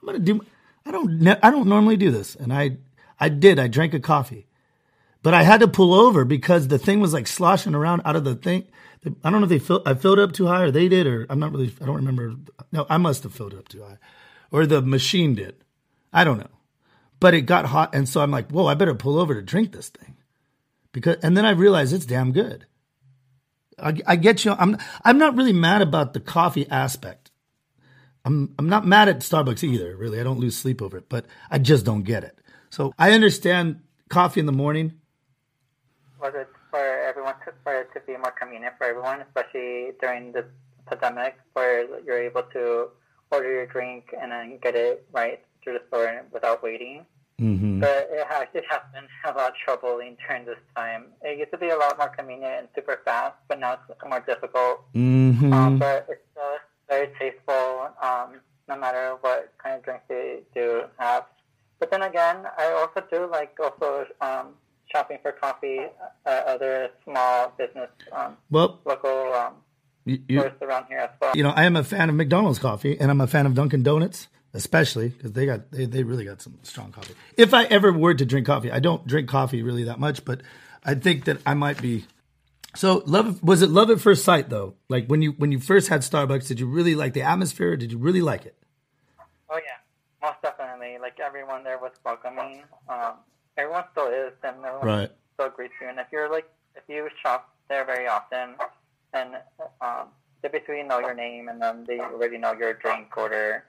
I'm gonna do. I don't ne- I don't normally do this," and I I did. I drank a coffee, but I had to pull over because the thing was like sloshing around out of the thing. I don't know if they filled I filled it up too high or they did or I'm not really I don't remember. No, I must have filled it up too high, or the machine did. I don't know, but it got hot, and so I'm like, "Whoa! I better pull over to drink this thing." because and then I realized it's damn good. I, I, get you. I'm I'm not really mad about the coffee aspect. I'm I'm not mad at Starbucks either. Really, I don't lose sleep over it, but I just don't get it. So I understand coffee in the morning. Was it for everyone to, for it to be more convenient for everyone, especially during the pandemic, where you're able to order your drink and then get it right through the store without waiting? Mm-hmm. But it actually has been (laughs) a lot troubling during this time. It used to be a lot more convenient and super fast, but now it's more difficult. Mm-hmm. Um, but it's still very tasteful, um, no matter what kind of drink they do have. But then again, I also do like also um, shopping for coffee at other small business, um, well, local um, you, you, stores around here as well. You know, I am a fan of McDonald's coffee, and I'm a fan of Dunkin' Donuts especially because they got they, they really got some strong coffee. If I ever were to drink coffee, I don't drink coffee really that much, but I think that I might be. So love was it love at first sight though? Like when you when you first had Starbucks, did you really like the atmosphere? did you really like it? Oh yeah, most definitely. Like everyone there was welcoming. Um, everyone still is, and everyone right. still greets you. And if you're like if you shop there very often, and um, they basically know your name, and then they already know your drink order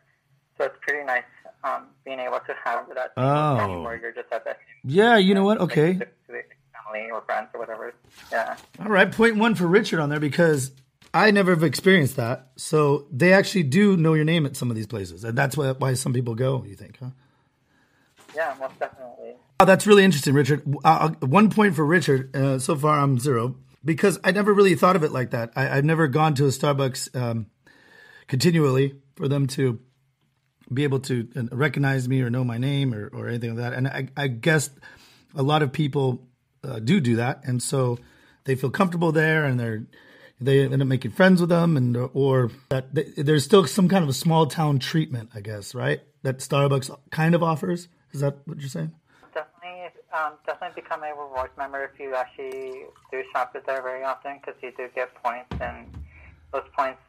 so it's pretty nice um, being able to have that oh. where you're just at that. Yeah, you know what? Okay. family or friends or whatever. Yeah. All right, point one for Richard on there because I never have experienced that. So they actually do know your name at some of these places, and that's why, why some people go. You think, huh? Yeah, most definitely. Oh, that's really interesting, Richard. Uh, uh, one point for Richard. Uh, so far, I'm zero because I never really thought of it like that. I, have never gone to a Starbucks um, continually for them to be able to uh, recognize me or know my name or, or anything like that. And I, I guess a lot of people uh, do do that, and so they feel comfortable there, and they're they end up making friends with them, and or that they, there's still some kind of a small town treatment, I guess, right? That Starbucks kind of offers. Is that what you're saying? Definitely, um, definitely become a rewards member if you actually do shop there very often, because you do get points, and those points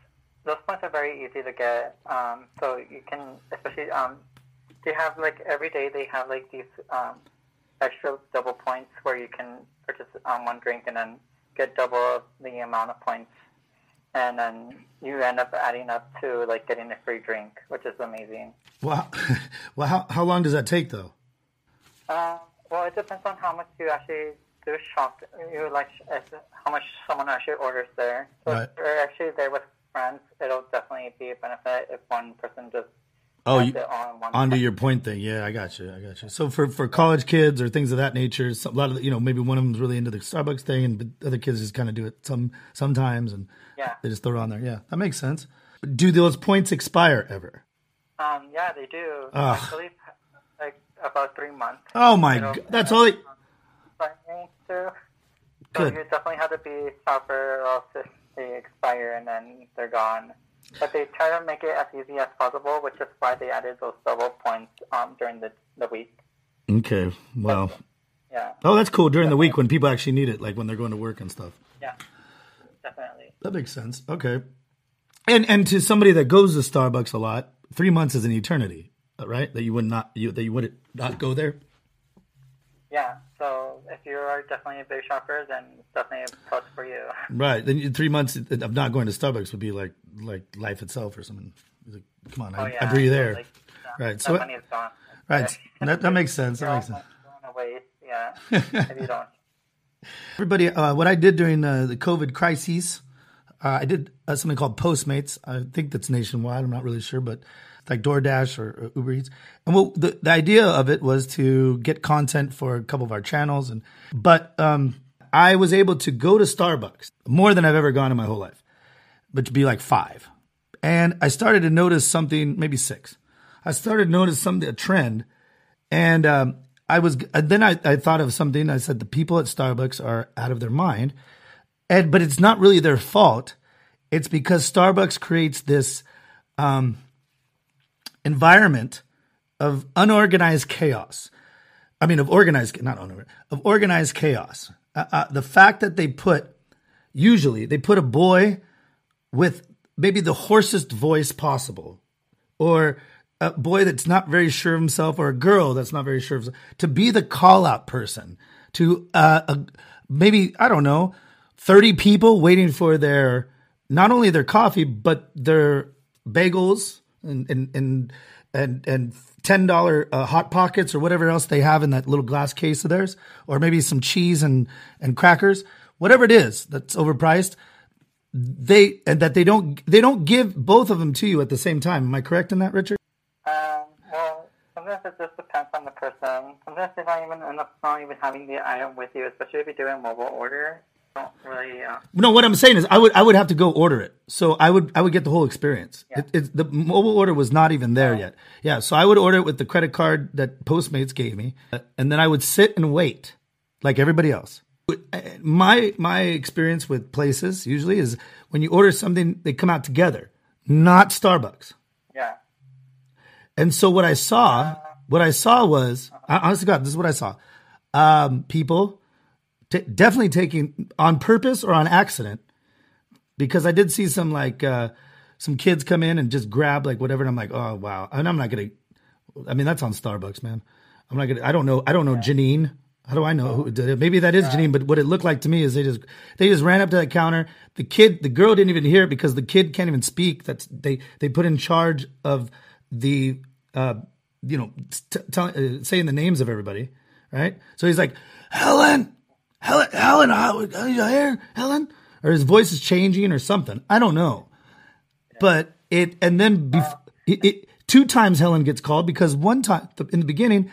those points are very easy to get. Um, so you can, especially, um, they have like every day they have like these um, extra double points where you can purchase um, one drink and then get double the amount of points, and then you end up adding up to like getting a free drink, which is amazing. Well, (laughs) well, how how long does that take though? Uh, well, it depends on how much you actually do shop. You like how much someone actually orders there. So right. if you're actually there with friends, it'll definitely be a benefit if one person just oh you, on onto your point thing. Yeah, I got you. I got you. So for for college kids or things of that nature, some, a lot of you know maybe one of them's really into the Starbucks thing, and other kids just kind of do it some sometimes, and yeah, they just throw it on there. Yeah, that makes sense. Do those points expire ever? Um, yeah, they do. Ugh. I believe about three months. Oh my god, that's all. They... So Good. you definitely have to be sharper, or else they expire and then they're gone. But they try to make it as easy as possible, which is why they added those double points um, during the, the week. Okay. Wow. Yeah. Oh, that's cool during the week when people actually need it, like when they're going to work and stuff. Yeah. Definitely. That makes sense. Okay. And and to somebody that goes to Starbucks a lot, three months is an eternity, right? That you would not you that you would not go there. Yeah. So if you are definitely a big shopper, then it's definitely a plus for you. (laughs) Right. Then three months of not going to Starbucks would be like like life itself or something. Like, come on, oh, I, yeah. I breathe there. Like, right. So money is gone. Right. (laughs) that, that makes sense. That makes sense. Yeah. (laughs) if you don't. Everybody, uh, what I did during uh, the COVID crises, uh, I did uh, something called Postmates. I think that's nationwide. I'm not really sure, but like DoorDash or, or Uber Eats. And well, the, the idea of it was to get content for a couple of our channels. And but um, I was able to go to Starbucks more than I've ever gone in my whole life, but to be like five. And I started to notice something, maybe six. I started to notice something, a trend, and um, I was then I, I thought of something. I said the people at Starbucks are out of their mind, and but it's not really their fault. It's because Starbucks creates this um, environment of unorganized chaos. I mean, of organized, not unorganized, of organized chaos. Uh, uh, the fact that they put, usually, they put a boy with maybe the hoarsest voice possible, or a boy that's not very sure of himself, or a girl that's not very sure of himself, to be the call out person to uh, a, maybe, I don't know, 30 people waiting for their, not only their coffee, but their bagels and, and, and, and, and ten dollar uh, hot pockets or whatever else they have in that little glass case of theirs, or maybe some cheese and and crackers, whatever it is that's overpriced. They and that they don't they don't give both of them to you at the same time. Am I correct in that, Richard? Um, well, sometimes it just depends on the person. Sometimes they don't even not even having the item with you, especially if you do a mobile order. Don't really. Uh, No, what I'm saying is I would I would have to go order it. So I would I would get the whole experience. It, it's the mobile order was not even there yet. Yeah, so I would order it with the credit card that Postmates gave me, and then I would sit and wait like everybody else. My my experience with places usually is when you order something, they come out together, not Starbucks. yeah. And so what I saw, what I saw was, honestly, God, this is what I saw. Um, people t- definitely taking on purpose or on accident, because I did see some like uh, some kids come in and just grab like whatever, and I'm like, oh wow, and I'm not gonna. I mean, that's on Starbucks, man. I'm not gonna. I don't know. I don't know Janine. How do I know who did it? Maybe that is Janine, but what it looked like to me is they just they just ran up to that counter. The kid, the girl didn't even hear it because the kid can't even speak. That's they they put in charge of the uh you know t- tell, uh, saying the names of everybody, right? So he's like, Helen, Helen, Helen, are you here, Helen? Or his voice is changing or something. I don't know, but it and then bef- it, it two times Helen gets called because one time in the beginning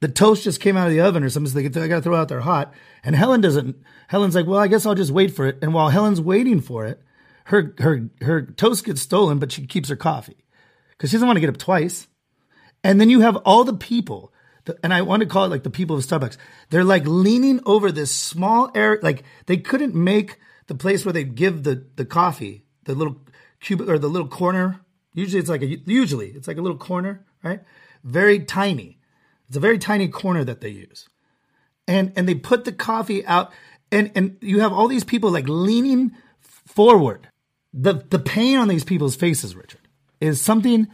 the toast just came out of the oven or something. So they, got to throw out there hot. And Helen doesn't. Helen's like, well, I guess I'll just wait for it. And while Helen's waiting for it, her her her toast gets stolen, but she keeps her coffee because she doesn't want to get up twice. And then you have all the people, and I want to call it like the people of Starbucks. They're like leaning over this small area. Like they couldn't make the place where they give the the coffee, the little cubic or the little corner. Usually it's like a usually it's like a little corner, right? Very tiny. It's a very tiny corner that they use. And and they put the coffee out and and you have all these people like leaning forward. The the pain on these people's faces, Richard, is something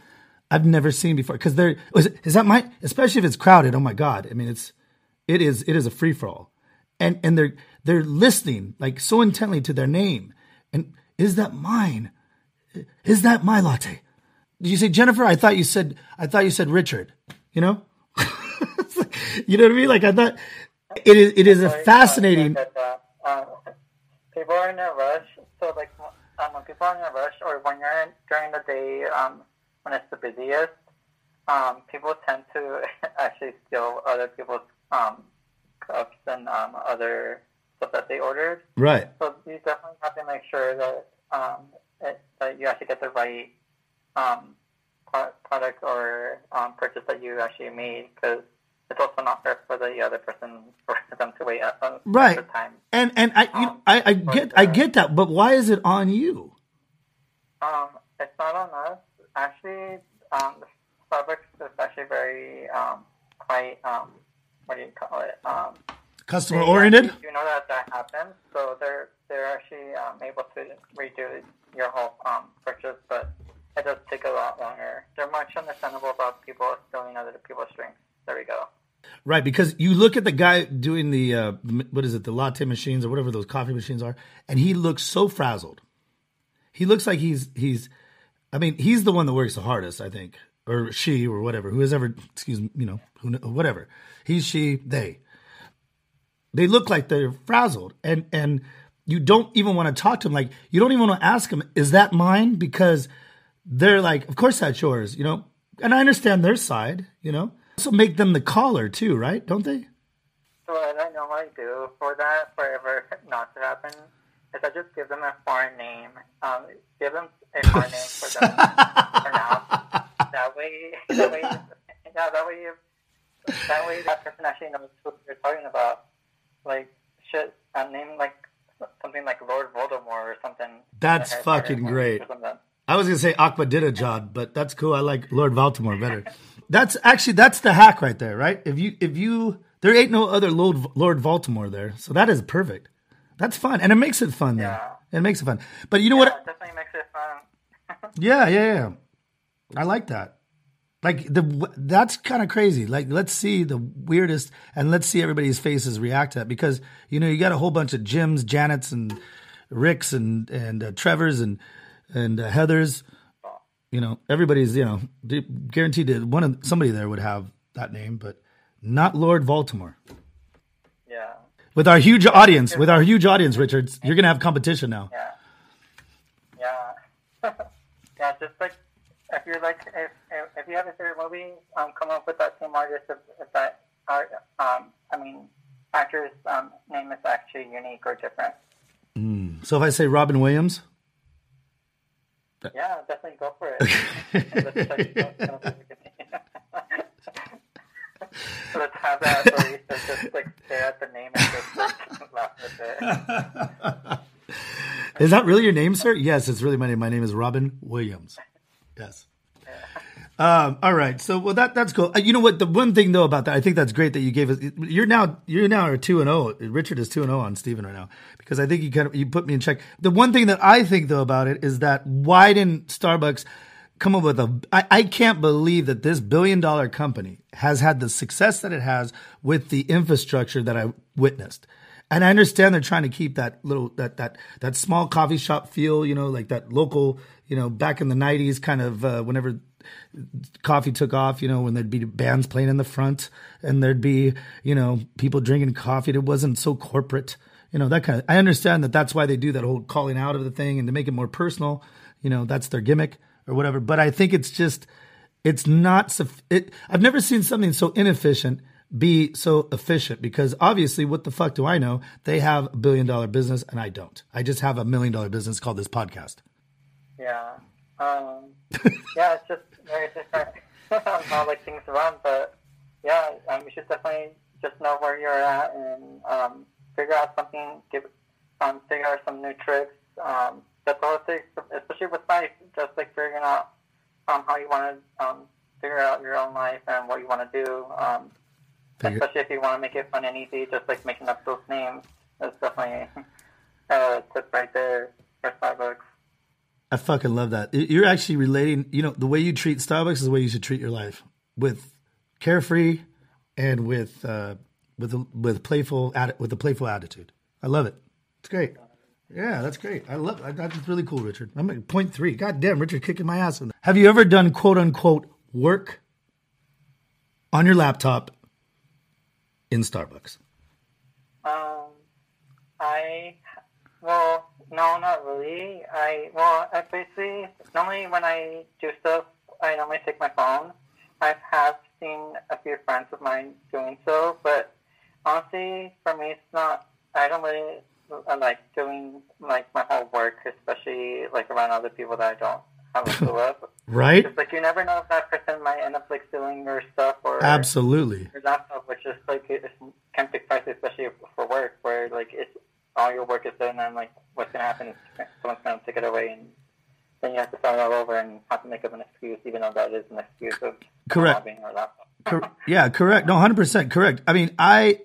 I've never seen before because they're is, is that my especially if it's crowded. Oh my god! I mean, it's it is it is a free for all, and and they're they're listening like so intently to their name. And is that mine? Is that my latte? Did you say Jennifer? I thought you said I thought you said Richard. You know, like- (laughs) you know what I mean? Like I thought it is it is a fascinating. uh, um, people are in a rush, so like um, when people are in a rush, or when you're in, during the day um, when it's the busiest, um, people tend to (laughs) actually steal other people's um, cups and um, other stuff that they ordered. Right. So you definitely have to make sure that um, it, that you actually get the right um, product or um, purchase that you actually made because it's also not fair for the other person (laughs) for them to wait a, Right. the time. And and I you know, I, I get I get that, but why is it on you? Um, it's not on us. Actually, um, Starbucks is actually very um, quite um, what do you call it? Um, Customer oriented. You know that that happens, so they're they're actually um, able to redo your whole um, purchase, but it does take a lot longer. They're much understandable about people stealing other people's drinks. There we go. Right, because you look at the guy doing the uh, what is it, the latte machines or whatever those coffee machines are, and he looks so frazzled. He looks like he's he's, I mean, he's the one that works the hardest, I think, or she or whatever, who has ever, excuse me, you know, who whatever, he, she, they. They look like they're frazzled, and and you don't even want to talk to them. Like you don't even want to ask them, "Is that mine?" Because they're like, "Of course that's yours," you know. And I understand their side, you know. Also make them the caller too, right? Don't they? So know I do for that, forever (laughs) not to happen, is I just give them a foreign name. Um, give them a (laughs) foreign name for them for now. That way, that way, yeah, that way, that way that person actually knows what you're talking about. Like, shit, a name like something like Lord Voldemort or something. That's fucking great. I was gonna say Akbadinajad, but that's cool. I like Lord Baltimore better. That's actually that's the hack right there, right? If you if you there ain't no other Lord Lord Baltimore there, so that is perfect. That's fun, and it makes it fun. Then Yeah. it makes it fun. But you know Yeah, what? it definitely makes it fun. (laughs) Yeah, yeah, yeah. I like that. Like the that's kind of crazy. Like let's see the weirdest and let's see everybody's faces react to that because you know you got a whole bunch of Jims, Janets, and Ricks and and uh, Trevors and and uh, Heathers. You know everybody's you know guaranteed that one of somebody there would have that name, but not Lord Baltimore. yeah. With our huge audience, with our huge audience, Richards, you're gonna have competition now. Yeah. Yeah. (laughs) yeah, just like if you're like if if, if you have a favorite movie, um, come up with that same artist if, if that art um I mean actor's um name is actually unique or different. So if I say Robin Williams, Yeah, definitely go for it. (laughs) Let's have that Barista just like stare at the name and just like laugh with it. Is that really your name, sir? Yes, it's really my name. My name is Robin Williams. Yes. Um, all right. So, well, that that's cool. Uh, you know what? The one thing though about that, I think that's great that you gave us. You're now you're now are two and zero. Richard is two and zero on Stephen right now because I think you kind of you put me in check. The one thing that I think though about it is that why didn't Starbucks come up with a? I, I can't believe that this billion dollar company has had the success that it has with the infrastructure that I witnessed. And I understand they're trying to keep that little that that that small coffee shop feel, you know, like that local, you know, back in the '90s kind of uh, whenever coffee took off, you know, when there'd be bands playing in the front and there'd be, you know, people drinking coffee that wasn't so corporate, you know, that kind of, I understand that that's why they do that whole calling out of the thing and to make it more personal, you know, that's their gimmick or whatever. But I think it's just, it's not, it, I've never seen something so inefficient be so efficient because obviously what the fuck do I know? They have a billion dollar business and I don't. I just have a million dollar business called this podcast. Yeah. Um, yeah, it's just very (laughs) different how like things run, but yeah, um, you should definitely just know where you're at and um, figure out something. Give um, figure out some new tricks. Um, that's the whole thing, especially with life. Just like figuring out um, how you want to um, figure out your own life and what you want to do. Um, Figure- especially if you want to make it fun and easy, just like making up those names. That's definitely (laughs) a tip right there for Starbucks. I fucking love that. You're actually relating, you know, the way you treat Starbucks is the way you should treat your life with carefree and with uh, with a, with playful with a playful attitude. I love it. It's great. Yeah, that's great. I love. That's really cool, Richard. I'm at point three. God damn, Richard kicking my ass. Have you ever done quote unquote work on your laptop in Starbucks? Um, I well, no, not really. I well, I basically normally when I do stuff, I normally take my phone. I have seen a few friends of mine doing so, but honestly, for me, it's not. I don't really uh, like doing like my whole work, especially like around other people that I don't have a (laughs) clue of. Right? It's like you never know if that person might end up like stealing your stuff or Absolutely. your laptop, which is like it can be pricey, especially for work, where like it's all your work is done, and like what's gonna happen is someone's gonna take it away, and then you have to start all over and have to make up an excuse, even though that is an excuse of Correct. robbing your laptop. Cor- yeah, correct. No, hundred percent correct. I mean, I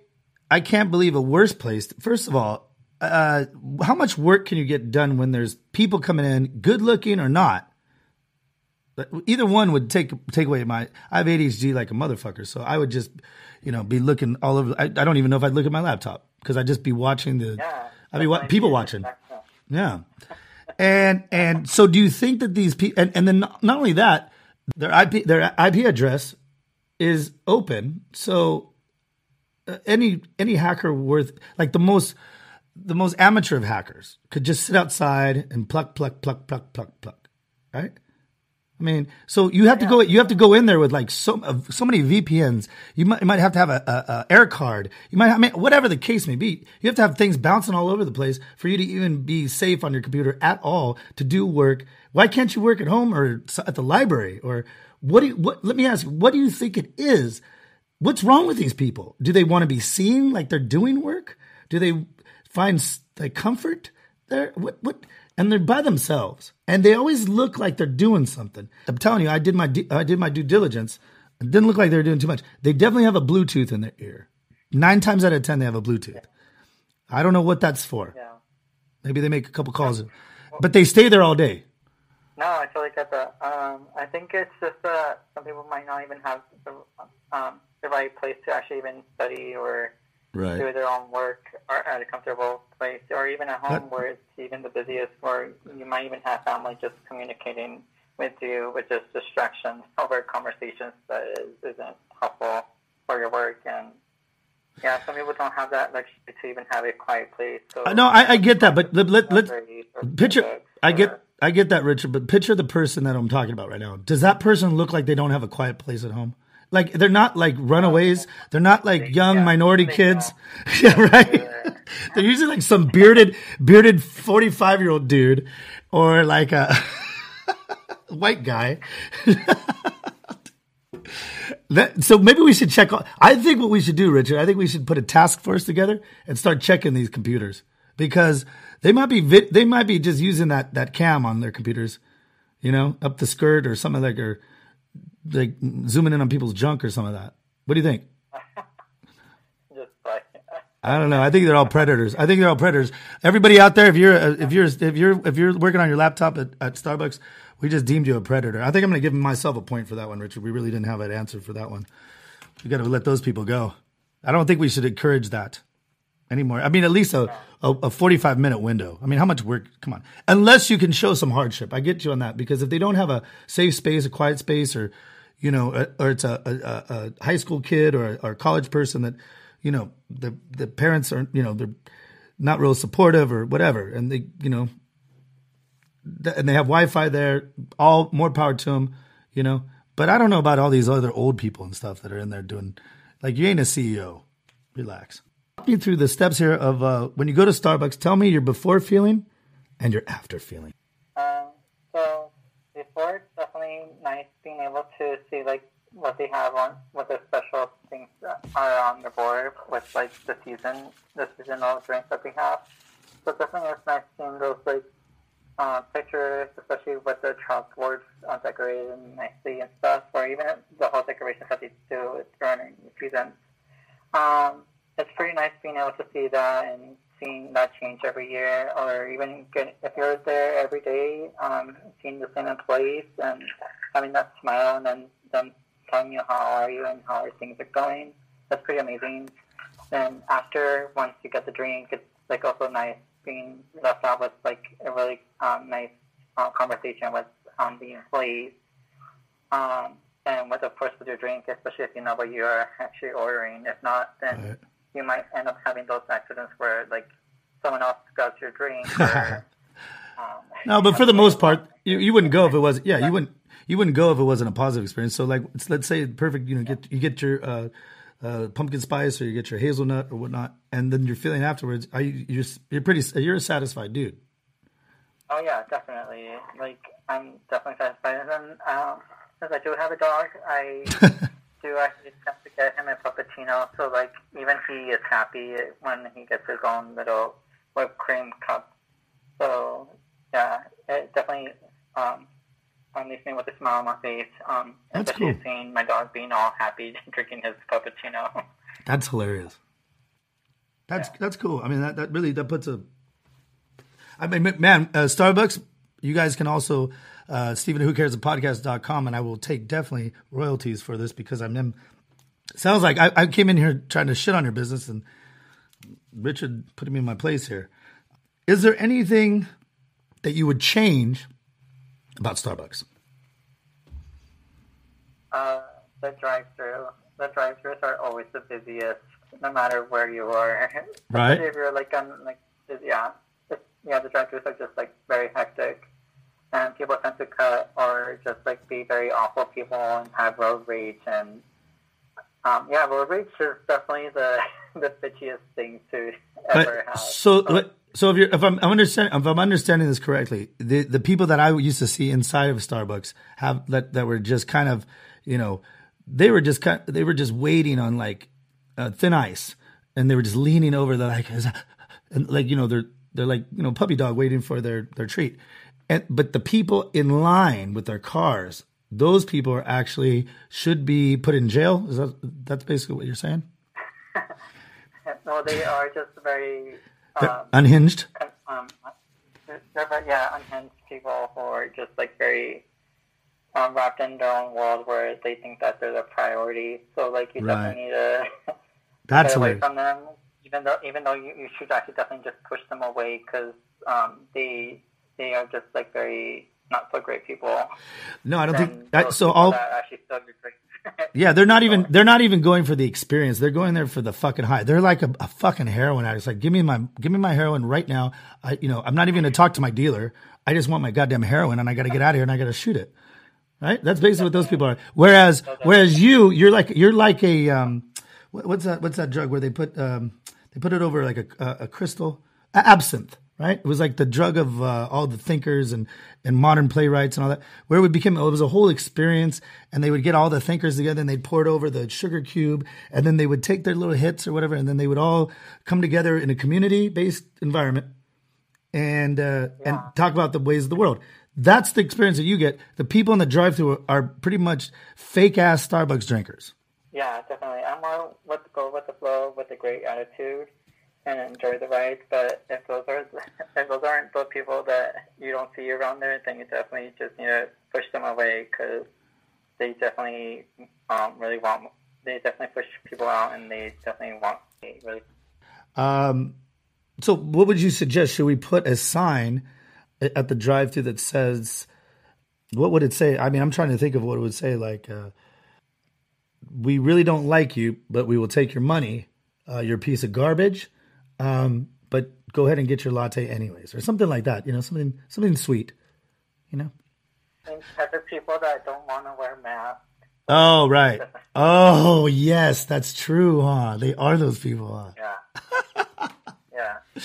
I can't believe a worse place. First of all, uh, how much work can you get done when there's people coming in, good looking or not? Either one would take take away my. I have ADHD like a motherfucker, so I would just, you know, be looking all over. I, I don't even know if I'd look at my laptop because I'd just be watching the. Yeah, I'd be wa- people watching. Yeah. And and so do you think that these people and, and then not, not only that, their IP their IP address is open. So uh, any any hacker worth like the most the most amateur of hackers could just sit outside and pluck pluck pluck pluck pluck pluck, right? I mean, so you have to go. You have to go in there with like so uh, so many VPNs. You might you might have to have a, a, a air card. You might, I mean, whatever the case may be. You have to have things bouncing all over the place for you to even be safe on your computer at all to do work. Why can't you work at home or at the library or what? Do you, what? Let me ask. What do you think it is what's wrong with these people? Do they want to be seen like they're doing work? Do they find like comfort there? What what? And they're by themselves, and they always look like they're doing something. I'm telling you, I did my I did my due diligence. It didn't look like they were doing too much. They definitely have a Bluetooth in their ear. Nine times out of ten, they have a Bluetooth. I don't know what that's for. Yeah. Maybe they make a couple calls, but they stay there all day. No, I totally get that. Um, I think it's just that some people might not even have the, um, the right place to actually even study or do their own work or at a comfortable place, or even at home That- where it's even the busiest, where you might even have family just communicating with you with just distractions over conversations that is, isn't helpful for your work. And yeah, some people don't have that luxury to even have a quiet place. So Uh, No, I, I get that, but let, let, let or picture. I get I get that, Richard. But picture the person that I'm talking about right now. Does that person look like they don't have a quiet place at home? Like they're not like runaways. They're not like young yeah, minority kids. (laughs) yeah, right. (laughs) They're usually like some bearded, bearded 45 year old dude, or like a (laughs) white guy. That, so maybe we should check. I think what we should do, Richard. I think we should put a task force together and start checking these computers because they might be they might be just using that that cam on their computers, you know, up the skirt or something like or like zooming in on people's junk or some of that. What do you think? (laughs) I don't know. I think they're all predators. I think they're all predators. Everybody out there, if you're if you're if you're if you're working on your laptop at, at Starbucks, we just deemed you a predator. I think I'm going to give myself a point for that one, Richard. We really didn't have an answer for that one. We got to let those people go. I don't think we should encourage that anymore. I mean, at least a, a, a 45 minute window. I mean, how much work? Come on. Unless you can show some hardship. I get you on that because if they don't have a safe space, a quiet space, or, you know, or it's a, a, a high school kid or a, or a college person that, you know, the, the parents are, you know, they're not real supportive or whatever. And they, you know, th- and they have Wi-Fi there. All more power to them, you know. But I don't know about all these other old people and stuff that are in there doing. Like you ain't a CEO. Relax. Walk me through the steps here of uh, when you go to Starbucks. Tell me your before feeling and your after feeling. Um, so before, it's definitely nice being able to see like what they have on, what the special things are on the board with like the season, the seasonal drinks that they have. So definitely it's nice seeing those like uh, pictures, especially with the chalkboards uh, decorated nicely and stuff, or even the whole decorations that they do during the season. Um, it's pretty nice being able to see that and seeing that change every year, or even get, if you're there every day, um, seeing the same employees and having that smile and then them telling you how are you and how are things are going. That's pretty amazing. Then after, once you get the drink, it's like also nice being left out with like a really um, nice uh, conversation with um, the employees. Um, and with, of course, with your drink, especially if you know what you're actually ordering. If not, then Right. You might end up having those accidents where like someone else got your drink. (laughs) Or, um, No, but for the most part, you, you wouldn't go if it was. Yeah, you wouldn't. You wouldn't go if it wasn't a positive experience. So, like, it's- let's say perfect. You know, get you get your uh, uh, pumpkin spice or you get your hazelnut or whatnot, and then you're feeling afterwards. Are you you're, you're pretty you're a satisfied dude. Oh yeah, definitely. Like I'm definitely satisfied. And um, since I do have a dog, I (laughs) do actually have to get him a puppuccino. So like even he is happy when he gets his own little whipped cream cup. So yeah, it definitely um, um, leaves me with a smile on my face. Um, That's especially cool. seeing my dog being all happy (laughs) drinking his puppuccino. That's hilarious. That's that's cool. I mean, that, that really that puts a. I mean, man, uh, Starbucks. You guys can also uh, Stephen Who Cares the podcast.com and I will take definitely royalties for this because I'm. in- Sounds like I, I came in here trying to shit on your business and Richard putting me in my place here. Is there anything that you would change about Starbucks? Uh, the drive-through. The drive-throughs are always the busiest, no matter where you are. Right. If you're like on like yeah, yeah. The drive-throughs are just like very hectic, and people tend to cut or just like be very awful people and have road rage and um, yeah, road rage is definitely the (laughs) the bitchiest thing to ever But have. so, let- so if you're, if I'm, I'm understanding, if I'm understanding this correctly, the the people that I used to see inside of Starbucks have that that were just kind of, you know, they were just kind, they were just waiting on like uh, thin ice, and they were just leaning over the like, (laughs) and like you know they're they're like you know puppy dog waiting for their their treat, and but the people in line with their cars, those people are actually should be put in jail. Is that that's basically what you're saying? (laughs) no, they are just very um, unhinged. um, they're, yeah, unhinged people who are just like very um, wrapped in their own world where they think that they're the priority. So like you Right. definitely need to (laughs) That's stay away hilarious. from them. Even though even though you, you should actually definitely just push them away because um, they they are just like very not so great people. No, I don't think so. All that actually still be great. (laughs) Yeah, they're not even they're not even going for the experience. They're going there for the fucking high. They're like a, a fucking heroin addict. It's like, give me my give me my heroin right now. I you know, I'm not even gonna talk to my dealer. I just want my goddamn heroin and I gotta get out of here and I gotta shoot it. Right? That's basically what those people are. Whereas whereas you, you're like you're like a um what's that what's that drug where they put um they put it over like a a, a crystal A- absinthe, right? It was like the drug of uh, all the thinkers and and modern playwrights and all that. Where it would become it was a whole experience, and they would get all the thinkers together and they'd pour it over the sugar cube, and then they would take their little hits or whatever, and then they would all come together in a community based environment and uh, and talk about the ways of the world. That's the experience that you get. The people in the drive-through are pretty much fake ass Starbucks drinkers. Yeah, definitely. I'm more with go with the flow with a great attitude and enjoy the ride. But if those are if those aren't the people that you don't see around there, then you definitely just need to push them away because they definitely um, really want. They definitely push people out, and they definitely want really. Um, so, what would you suggest? Should we put a sign at the drive-through that says, "What would it say?" I mean, I'm trying to think of what it would say. Like, uh, "We really don't like you, but we will take your money. Uh, you're piece of garbage, um, but go ahead and get your latte anyways," or something like that. You know, something something sweet. You know. And of people that don't want to wear masks. Oh right. Oh yes, that's true, huh? They are those people, huh? Yeah. (laughs) yeah.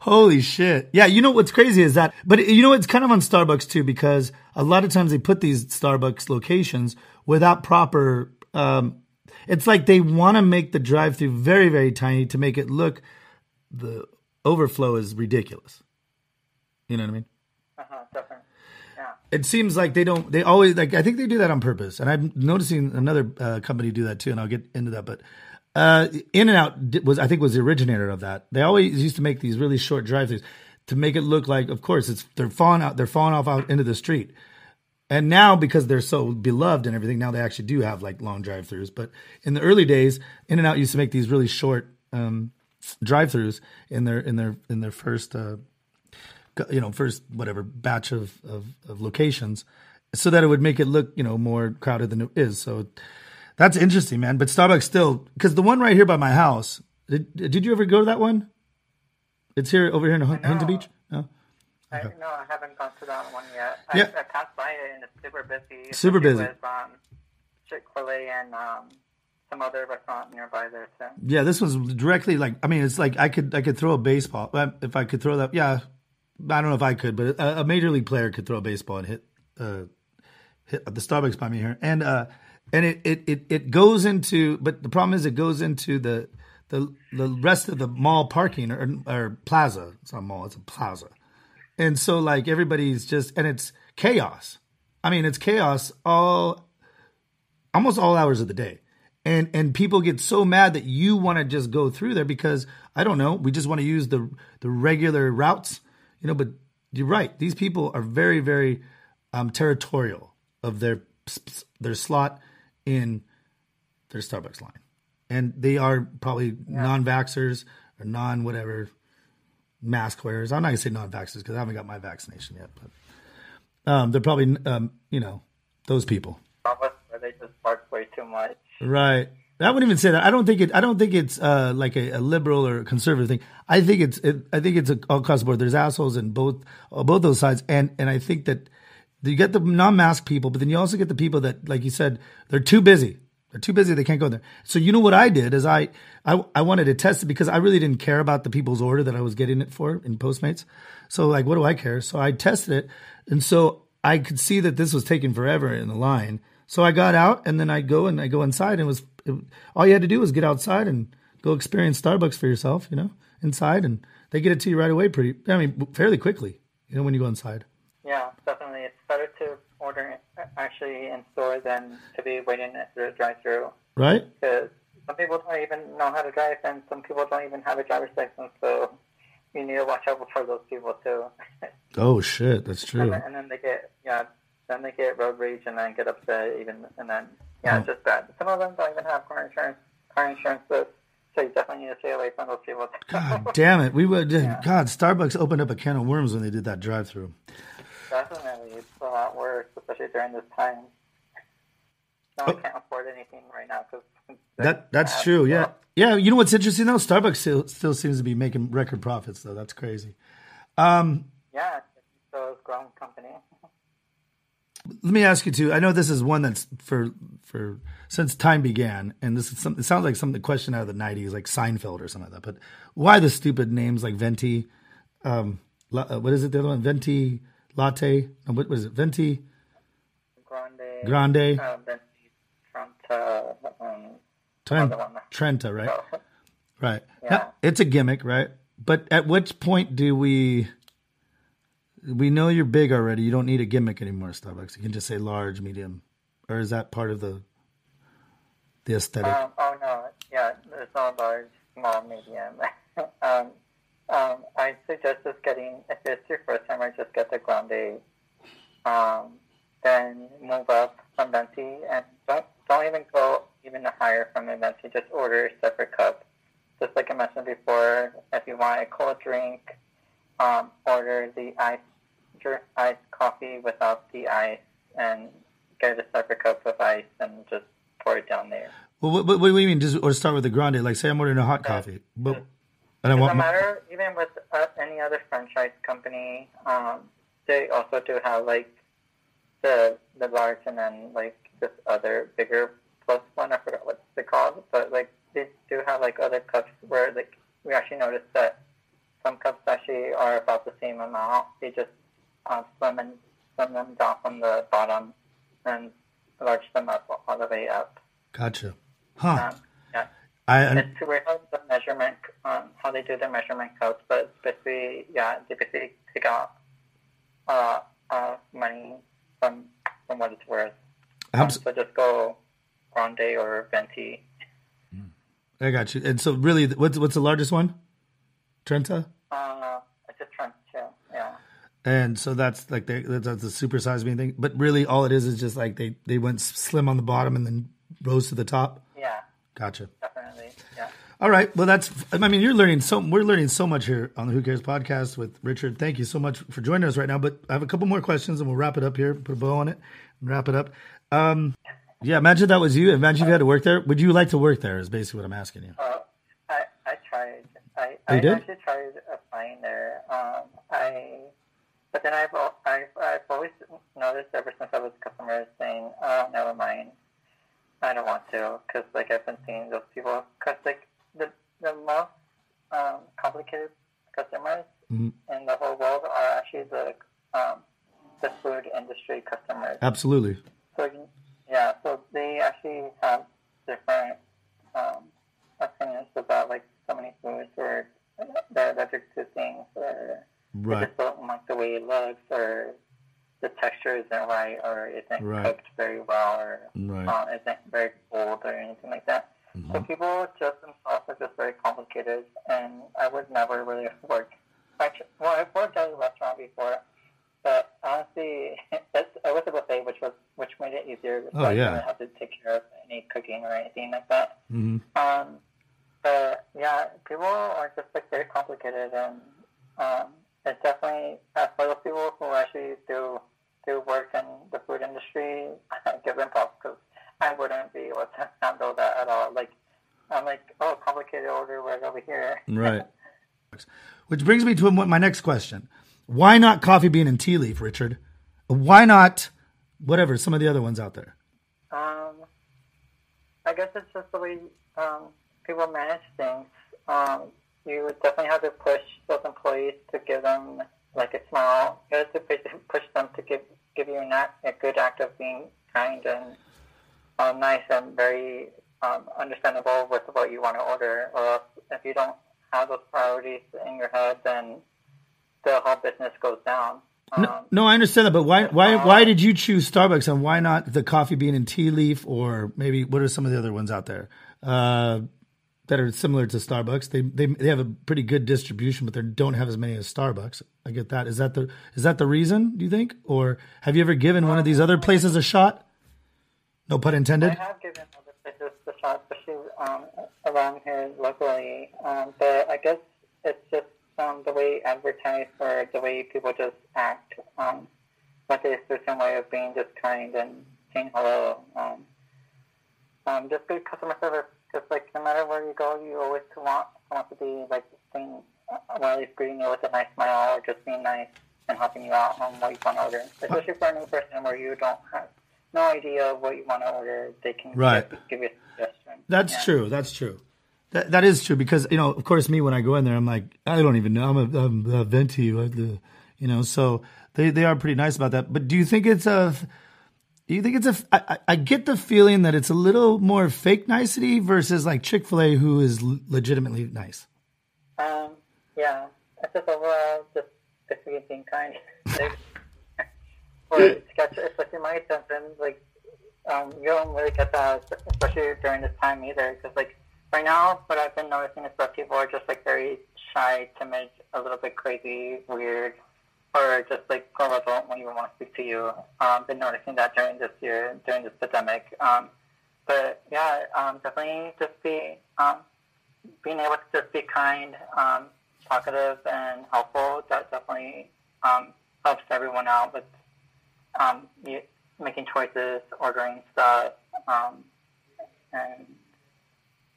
Holy shit. Yeah, you know what's crazy is that, but you know, it's kind of on Starbucks too, because a lot of times they put these Starbucks locations without proper, um, it's like they want to make the drive through very, very tiny to make it look, the overflow is ridiculous. You know what I mean? Uh huh. Definitely. Yeah. It seems like they don't, they always, like, I think they do that on purpose. And I'm noticing another uh, company do that too, and I'll get into that. But uh, In and Out was, I think, was the originator of that. They always used to make these really short drive-throughs to make it look like, of course, it's they're falling out, they're falling off out into the street. And now, because they're so beloved and everything, now they actually do have like long drive-throughs. But in the early days, In and Out used to make these really short um, drive-throughs in their in their in their first uh, you know first whatever batch of, of of locations, so that it would make it look you know more crowded than it is. So that's interesting, man. But Starbucks still because the one right here by my house. Did, did you ever go to that one? It's here over here in Huntington No. Beach. No. I, no, I haven't gone to that one yet. Yeah. I, I passed by it and it's super busy. Super busy. With, um, Chick Fil A and um, some other restaurant nearby there too. Yeah, this was directly like I mean, it's like I could I could throw a baseball if I could throw that. Yeah, I don't know if I could, but a, a major league player could throw a baseball and hit uh, hit the Starbucks by me here, and uh, and it, it it it goes into, but the problem is it goes into the the the rest of the mall parking or or plaza. It's not a mall, it's a plaza, and so like everybody's just and it's chaos. I mean, it's chaos all almost all hours of the day. And and people get so mad that you want to just go through there because I don't know, we just want to use the the regular routes, you know, but you're right. These people are very very um, territorial of their their slot in their Starbucks line. And they are probably non-vaxxers or non whatever mask wearers. I'm not going to say non-vaxxers because I haven't got my vaccination yet, but um, they're probably um, you know, those people. They just bark way too much. Right. I wouldn't even say that. I don't think it. I don't think it's uh, like a, a liberal or conservative thing. I think it's. It, I think it's a, across the board. There's assholes in both uh, both those sides, and and I think that you get the non-mask people, but then you also get the people that, like you said, they're too busy. They're too busy. They can't go there. So you know what I did is I I, I wanted to test it because I really didn't care about the people's order that I was getting it for in Postmates. So like, what do I care? So I tested it, and so I could see that this was taking forever in the line. So I got out and then I go and I go inside and it was it, all you had to do was get outside and go experience Starbucks for yourself, you know, inside and they get it to you right away pretty I mean fairly quickly, you know, when you go inside. Yeah, definitely. It's better to order actually in store than to be waiting at the drive-through. Right? Because some people don't even know how to drive, and some people don't even have a driver's license. So you need to watch out for those people too. (laughs) oh shit, that's true. And then, and then, they get yeah, then they get road rage and then get upset even, and then yeah, oh. it's just bad. Some of them don't even have car insurance. Car insurance. So, so you definitely need to stay away from those people. (laughs) God damn it, we would. Yeah. God, Starbucks opened up a can of worms when they did that drive-through. Definitely, it's a lot worse, especially during this time. No one oh. can't afford anything right now because that that's true. Yeah, yeah. You know what's interesting though? Starbucks still, still seems to be making record profits though. That's crazy. Um, yeah, so it's growing company. Let me ask you too. I know this is one that's for for since time began, and this is some, it sounds like some the question out of the '90s, like Seinfeld or something like that. But why the stupid names like Venti? Um, uh, what is it? The other one, Venti latte. What was it? Venti. Grande. Grande. Uh, venti Trenta. Um, Trenta, Trenta, right? Right. Yeah. Now, it's a gimmick, right? But at which point do we? We know you're big already. You don't need a gimmick anymore, Starbucks. You can just say large, medium, or is that part of the the aesthetic? Um, oh no, yeah, there's no large, small, medium. (laughs) um, um, I suggest just getting, if it's your first time, I just get the grande. Um, then move up from venti, and don't don't even go even higher from the venti. Just order a separate cup. Just like I mentioned before, if you want a cold drink, um, order the ice iced coffee without the ice, and get a separate cup of ice, and just pour it down there. Well, what, what, what do you mean? Just or start with the grande? Like, say I'm ordering a hot coffee, but it doesn't matter. Even with uh, any other franchise company, um, they also do have like the the large and then like this other bigger plus one. I forgot what they called, but like they do have like other cups where like we actually noticed that some cups actually are about the same amount. They just uh, slim and slim them down from the bottom and large them up all the way up. Gotcha. Huh. Um, yeah. I, it's to where the measurement, um, how they do their measurement codes, but basically, yeah, they basically take out uh, uh, money from from what it's worth. Um, so just go grande or venti. I got you. And so, really, what's what's the largest one? Trenta. Uh, it's a Trenta, yeah. And so that's like they, that's the supersized me thing. But really, all it is is just like they they went slim on the bottom and then rose to the top. Yeah. Gotcha. Definitely. Yeah. All right. Well, that's. I mean, you're learning so. We're learning so much here on the Who Cares podcast with Richard. Thank you so much for joining us right now. But I have a couple more questions, and we'll wrap it up here. Put a bow on it and wrap it up. Um, yeah. Imagine that was you. Imagine if you had to work there. Would you like to work there? Is basically what I'm asking you. Uh, I I tried. I Oh, I did? actually tried applying there. Um, I. But then I've, I've I've always noticed ever since I was a customer saying, "Oh, never mind, I don't want to," because like I've been seeing those people, because like the the most um, complicated customers Mhm. in the whole world are actually the um, the food industry customers. Absolutely. So yeah, so they actually have different um, opinions about like so many foods, or they're allergic to things, or Right. just don't like the way it looks, or the texture isn't right, or isn't Right. cooked very well, or Right. uh, isn't very cold, or anything like that. So Mhm. people just themselves are just very complicated, and I would never really (laughs) work. Actually, well, I've worked at a restaurant before, but honestly, it's, it was a buffet, which was which made it easier. Oh, so I yeah. didn't have to take care of any cooking or anything like that. hmm Um, but yeah, people are just like very complicated, and um, it's definitely uh, for those people who actually do do work in the food industry, (laughs) I give them props because I wouldn't be able to (laughs) handle that at all. Like I'm like, oh, complicated order right over here. (laughs) Right. Which brings me to my next question: Why not coffee bean and tea leaf, Richard? Why not whatever some of the other ones out there? Um, I guess it's just the way um, people manage things. Um, you would definitely have to push those employees to give them like a smile. You have to push, push them to give give you an act, a good act of being kind and um, nice and very um, understandable with what you want to order. Or else if you don't have those priorities in your head, then the whole business goes down. Um, No, no, I understand that, but why why why did you choose Starbucks and why not the coffee bean and tea leaf or maybe what are some of the other ones out there uh, that are similar to Starbucks? They they they have a pretty good distribution, but they don't have as many as Starbucks. I get that. Is that the is that the reason? Do you think, or have you ever given one of these other places a shot? No pun intended. I have given other places the shot, especially um, around here locally. Um, but I guess it's just um, the way advertised or the way people just act. Um, but there's a certain way of being just kind and saying hello. Um, um, just good customer service. Just like no matter where you go, you always want want to be like uh, well, least greeting you with a nice smile or just being nice and helping you out on what you want to order. Especially for a new person where you don't have no idea of what you want to order, they can Right. give, give you a suggestion. That's Yeah. true. That's true. That that is true because you know, of course, me when I go in there, I'm like, I don't even know. I'm a, I'm a venti, uh, you know. So they they are pretty nice about that. But do you think it's a? Do you think it's a? I, I- I get the feeling that it's a little more fake nicety versus like Chick Fil A, who is l- legitimately nice. Um, yeah, it's just overall just basically being kind. (laughs) Like, or sketch, especially my attention, like, um, you don't really get that, especially during this time either, because like right now, what I've been noticing is that people are just like very shy, timid, a little bit crazy, weird, or just like girls don't even want to speak to you. Um, been noticing that during this year, during this pandemic. Um, but yeah, um, definitely just be um, being able to just be kind, um, talkative, and helpful, that definitely um, helps everyone out with um, making choices, ordering stuff, um, and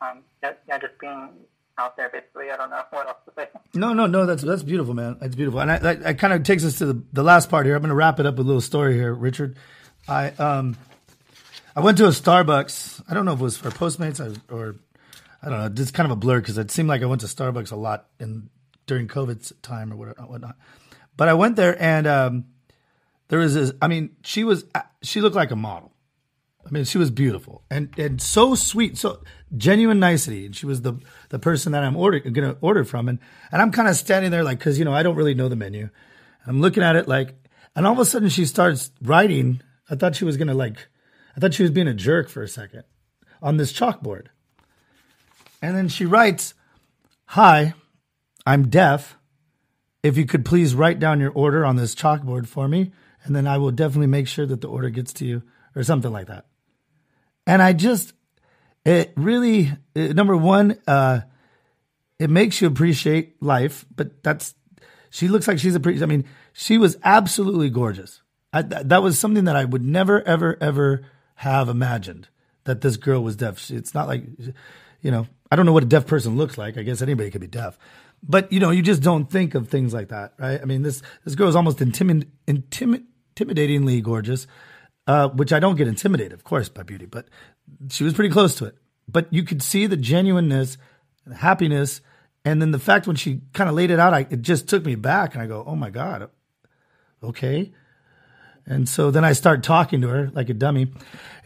um, yeah, yeah, just being out there, basically. I don't know what else to say. No, no, no. That's that's beautiful, man. That's beautiful, and I, that, that kind of takes us to the, the last part here. I'm going to wrap it up with a little story here, Richard. I um, I went to a Starbucks. I don't know if it was for Postmates or, or I don't know. It's kind of a blur because it seemed like I went to Starbucks a lot in during COVID's time or whatnot. But I went there and um, there was this. I mean, she was she looked like a model. I mean, she was beautiful and and so sweet, so genuine nicety. And she was the the person that I'm order going to order from, and and I'm kind of standing there like because you know I don't really know the menu. I'm looking at it like, and all of a sudden she starts writing. I thought she was gonna like, I thought she was being a jerk for a second on this chalkboard, and then she writes, "Hi, I'm deaf. If you could please write down your order on this chalkboard for me, and then I will definitely make sure that the order gets to you." Or something like that. And I just, it really, it, number one, uh, it makes you appreciate life, but that's, she looks like she's a pretty, I mean, she was absolutely gorgeous. I, that, that was something that I would never, ever, ever have imagined that this girl was deaf. She, it's not like, you know, I don't know what a deaf person looks like. I guess anybody could be deaf. But, you know, you just don't think of things like that, right? I mean, this, this girl is almost intimid, intimid, intimidatingly gorgeous uh, which I don't get intimidated, of course, by beauty, but she was pretty close to it. But you could see the genuineness, the happiness, and then the fact when she kind of laid it out, I, it just took me back, and I go, "Oh my god, okay." And so then I start talking to her like a dummy. (laughs)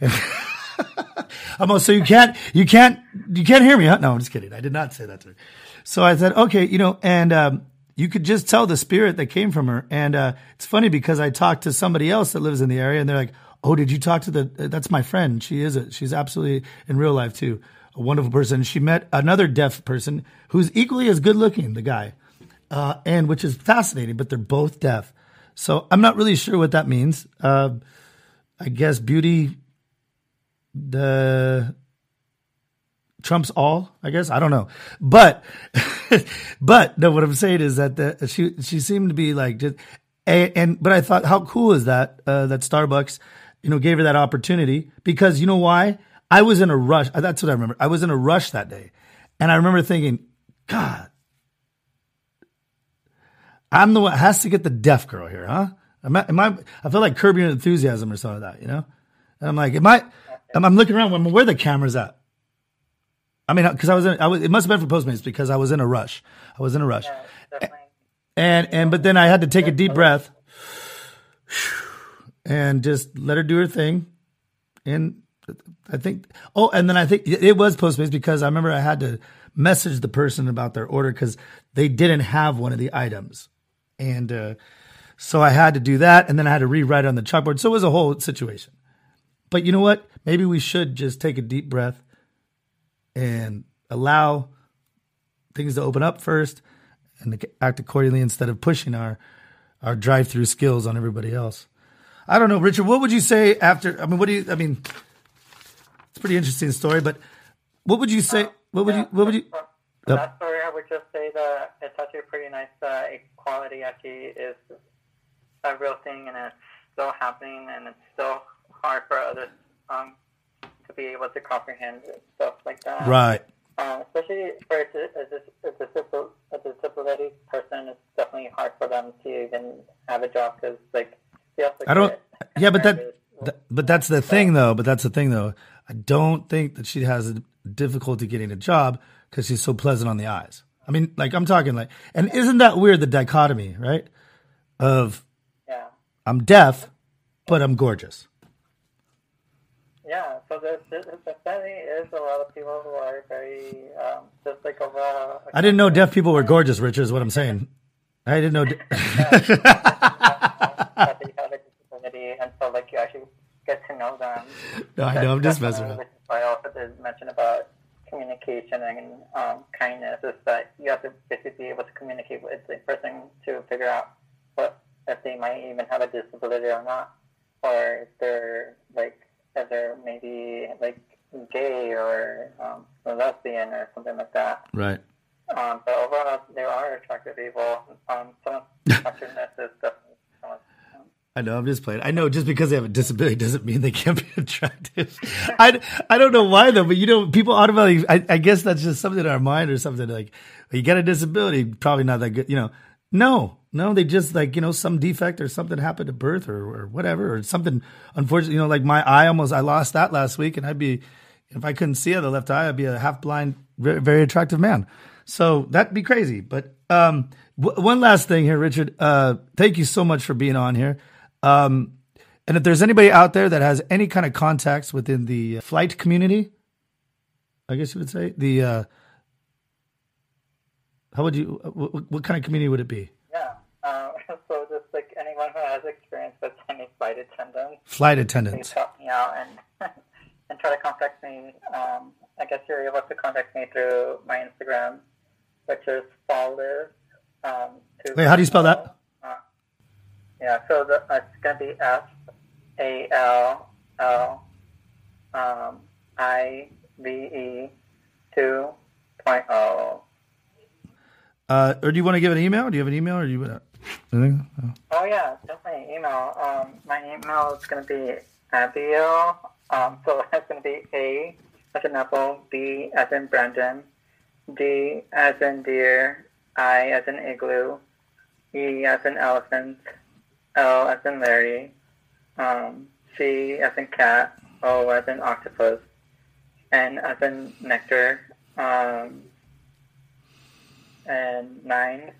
I'm also, so you can't, you can't, you can't hear me, huh? No, I'm just kidding. I did not say that to her. So I said, okay, you know, and um, you could just tell the spirit that came from her. And uh, it's funny because I talked to somebody else that lives in the area, and they're like, "Oh, did you talk to the? That's my friend. She is a, she's absolutely in real life too, a wonderful person. She met another deaf person who's equally as good looking, the guy, uh, and which is fascinating. But they're both deaf, so I'm not really sure what that means. Uh, I guess beauty, the trumps all, I guess. I don't know. But (laughs) but no, what I'm saying is that the, she she seemed to be like just and, and but I thought how cool is that uh, that Starbucks you know gave her that opportunity because you know why? I was in a rush. Uh, that's what I remember. I was in a rush that day. And I remember thinking, God, I'm the one has to get the deaf girl here, huh? Am I, am I, I feel like Curb Your Enthusiasm or something like that, you know? And I'm like, am I, I'm, I'm looking around, where the camera's at? I mean, because I was in, I was, it must have been for Postmates because I was in a rush. I was in a rush. Yeah. And, and, but then I had to take a deep breath and just let her do her thing. And I think. Oh, and then I think it was Postmates because I remember I had to message the person about their order because they didn't have one of the items, and uh, so I had to do that, and then I had to rewrite it on the chalkboard. So it was a whole situation. But you know what? Maybe we should just take a deep breath and allow things to open up first and act accordingly instead of pushing our our drive through skills on everybody else. I don't know, Richard. What would you say after? I mean, what do you? I mean, it's a pretty interesting story, but what would you say? What would you? What would you? For that story, I would just say that it's actually pretty nice. Uh, equality actually is a real thing, and it's still happening, and it's still hard for others um, to be able to comprehend stuff like that. Right. Um, especially for a, a, a, disability, a disability person, it's definitely hard for them to even have a job because, like, I don't. Yeah, but that, (laughs) that, but that's the thing, though. But that's the thing, though. I don't think that she has a difficulty getting a job because she's so pleasant on the eyes. I mean, like I'm talking like, and isn't that weird? The dichotomy, right? Of, yeah, I'm deaf, but I'm gorgeous. Yeah, so there, there, definitely is a lot of people who are very um, just like overall. I didn't know deaf people were gorgeous, Richard. Is what I'm saying. I didn't know. De- (laughs) (laughs) so like you actually get to know them. No, I know. I'm just messing around. I also did mention about communication and um, kindness is that you have to basically be able to communicate with the person to figure out what if they might even have a disability or not, or if they're like if they're maybe like gay or um, lesbian or something like that. Right. Um, but overall, there are attractive people. Um, some (laughs) attractiveness is. I know. I'm just playing. I know. Just because they have a disability doesn't mean they can't be (laughs) attractive. I, I don't know why though, but you know, people automatically. I, I guess that's just something in our mind or something like you get a disability, probably not that good. You know, no, no, they just like, you know, some defect or something happened at birth or, or whatever, or something unfortunately, you know, like my eye almost, I lost that last week and I'd be, if I couldn't see out the left eye, I'd be a half blind, very, very attractive man. So that'd be crazy. But, um, w- one last thing here, Richard, uh, thank you so much for being on here. Um, and if there's anybody out there that has any kind of contacts within the flight community, I guess you would say the, uh, how would you, what, what kind of community would it be? Yeah, um, (laughs) so just like anyone who has experience with any flight attendants, flight attendants, help me out and (laughs) and try to contact me. Um, I guess you're able to contact me through my Instagram, which is Falliv. Um, Wait, how do you spell that? Yeah, so the, uh, it's gonna be F A L L um, I V E two point oh. Uh, or do you want to give an email? Do you have an email, or do you? want Anything? Oh. oh yeah, definitely email. Um, my email is gonna be Abdiel. Um, so (laughs) it's gonna be A as in apple, B as in Brandon, D as in deer, I as in igloo, E as in elephant, L as in Larry, um, C as in cat, O as in octopus, N as in nectar, um, and nine,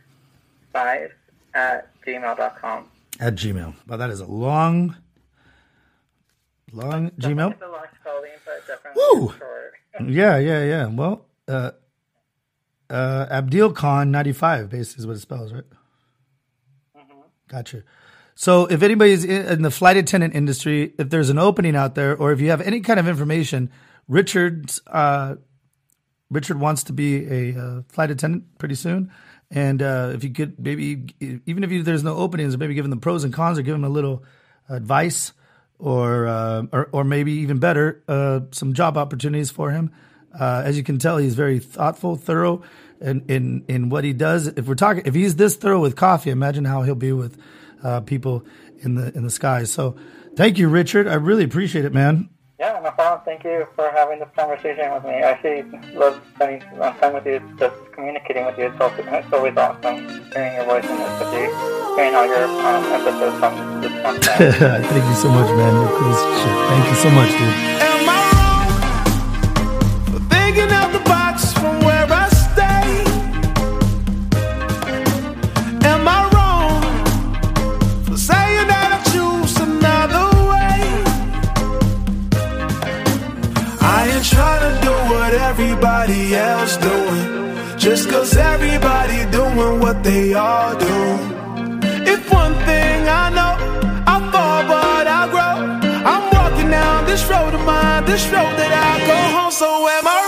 five, at gmail.com. At Gmail. Well, that is a long, long Gmail. It's a long spelling, but definitely Woo! short. (laughs) yeah, yeah, yeah. Well, uh, uh, Abdil Khan 95 basically is what it spells, right? Mm-hmm. Gotcha. So if anybody's in the flight attendant industry, if there's an opening out there, or if you have any kind of information, Richard's uh, Richard wants to be a uh, flight attendant pretty soon. And uh, if you could maybe, even if you, there's no openings, maybe give him the pros and cons, or give him a little advice, or uh, or, or maybe even better, uh, some job opportunities for him. Uh, as you can tell, he's very thoughtful, thorough, in, in in what he does. If we're talking, if he's this thorough with coffee, imagine how he'll be with uh, people in the in the skies. So, thank you, Richard. I really appreciate it, man. Yeah, no problem. Thank you for having this conversation with me. I actually love spending time with you, just communicating with you. It's, also, it's always awesome hearing your voice and especially hearing all your um, episodes on this podcast. (laughs) Thank you so much, man. You're cool. Thank you so much, dude. all do. If one thing I know, I fall but I grow. I'm walking down this road of mine, this road that I go home. So am I?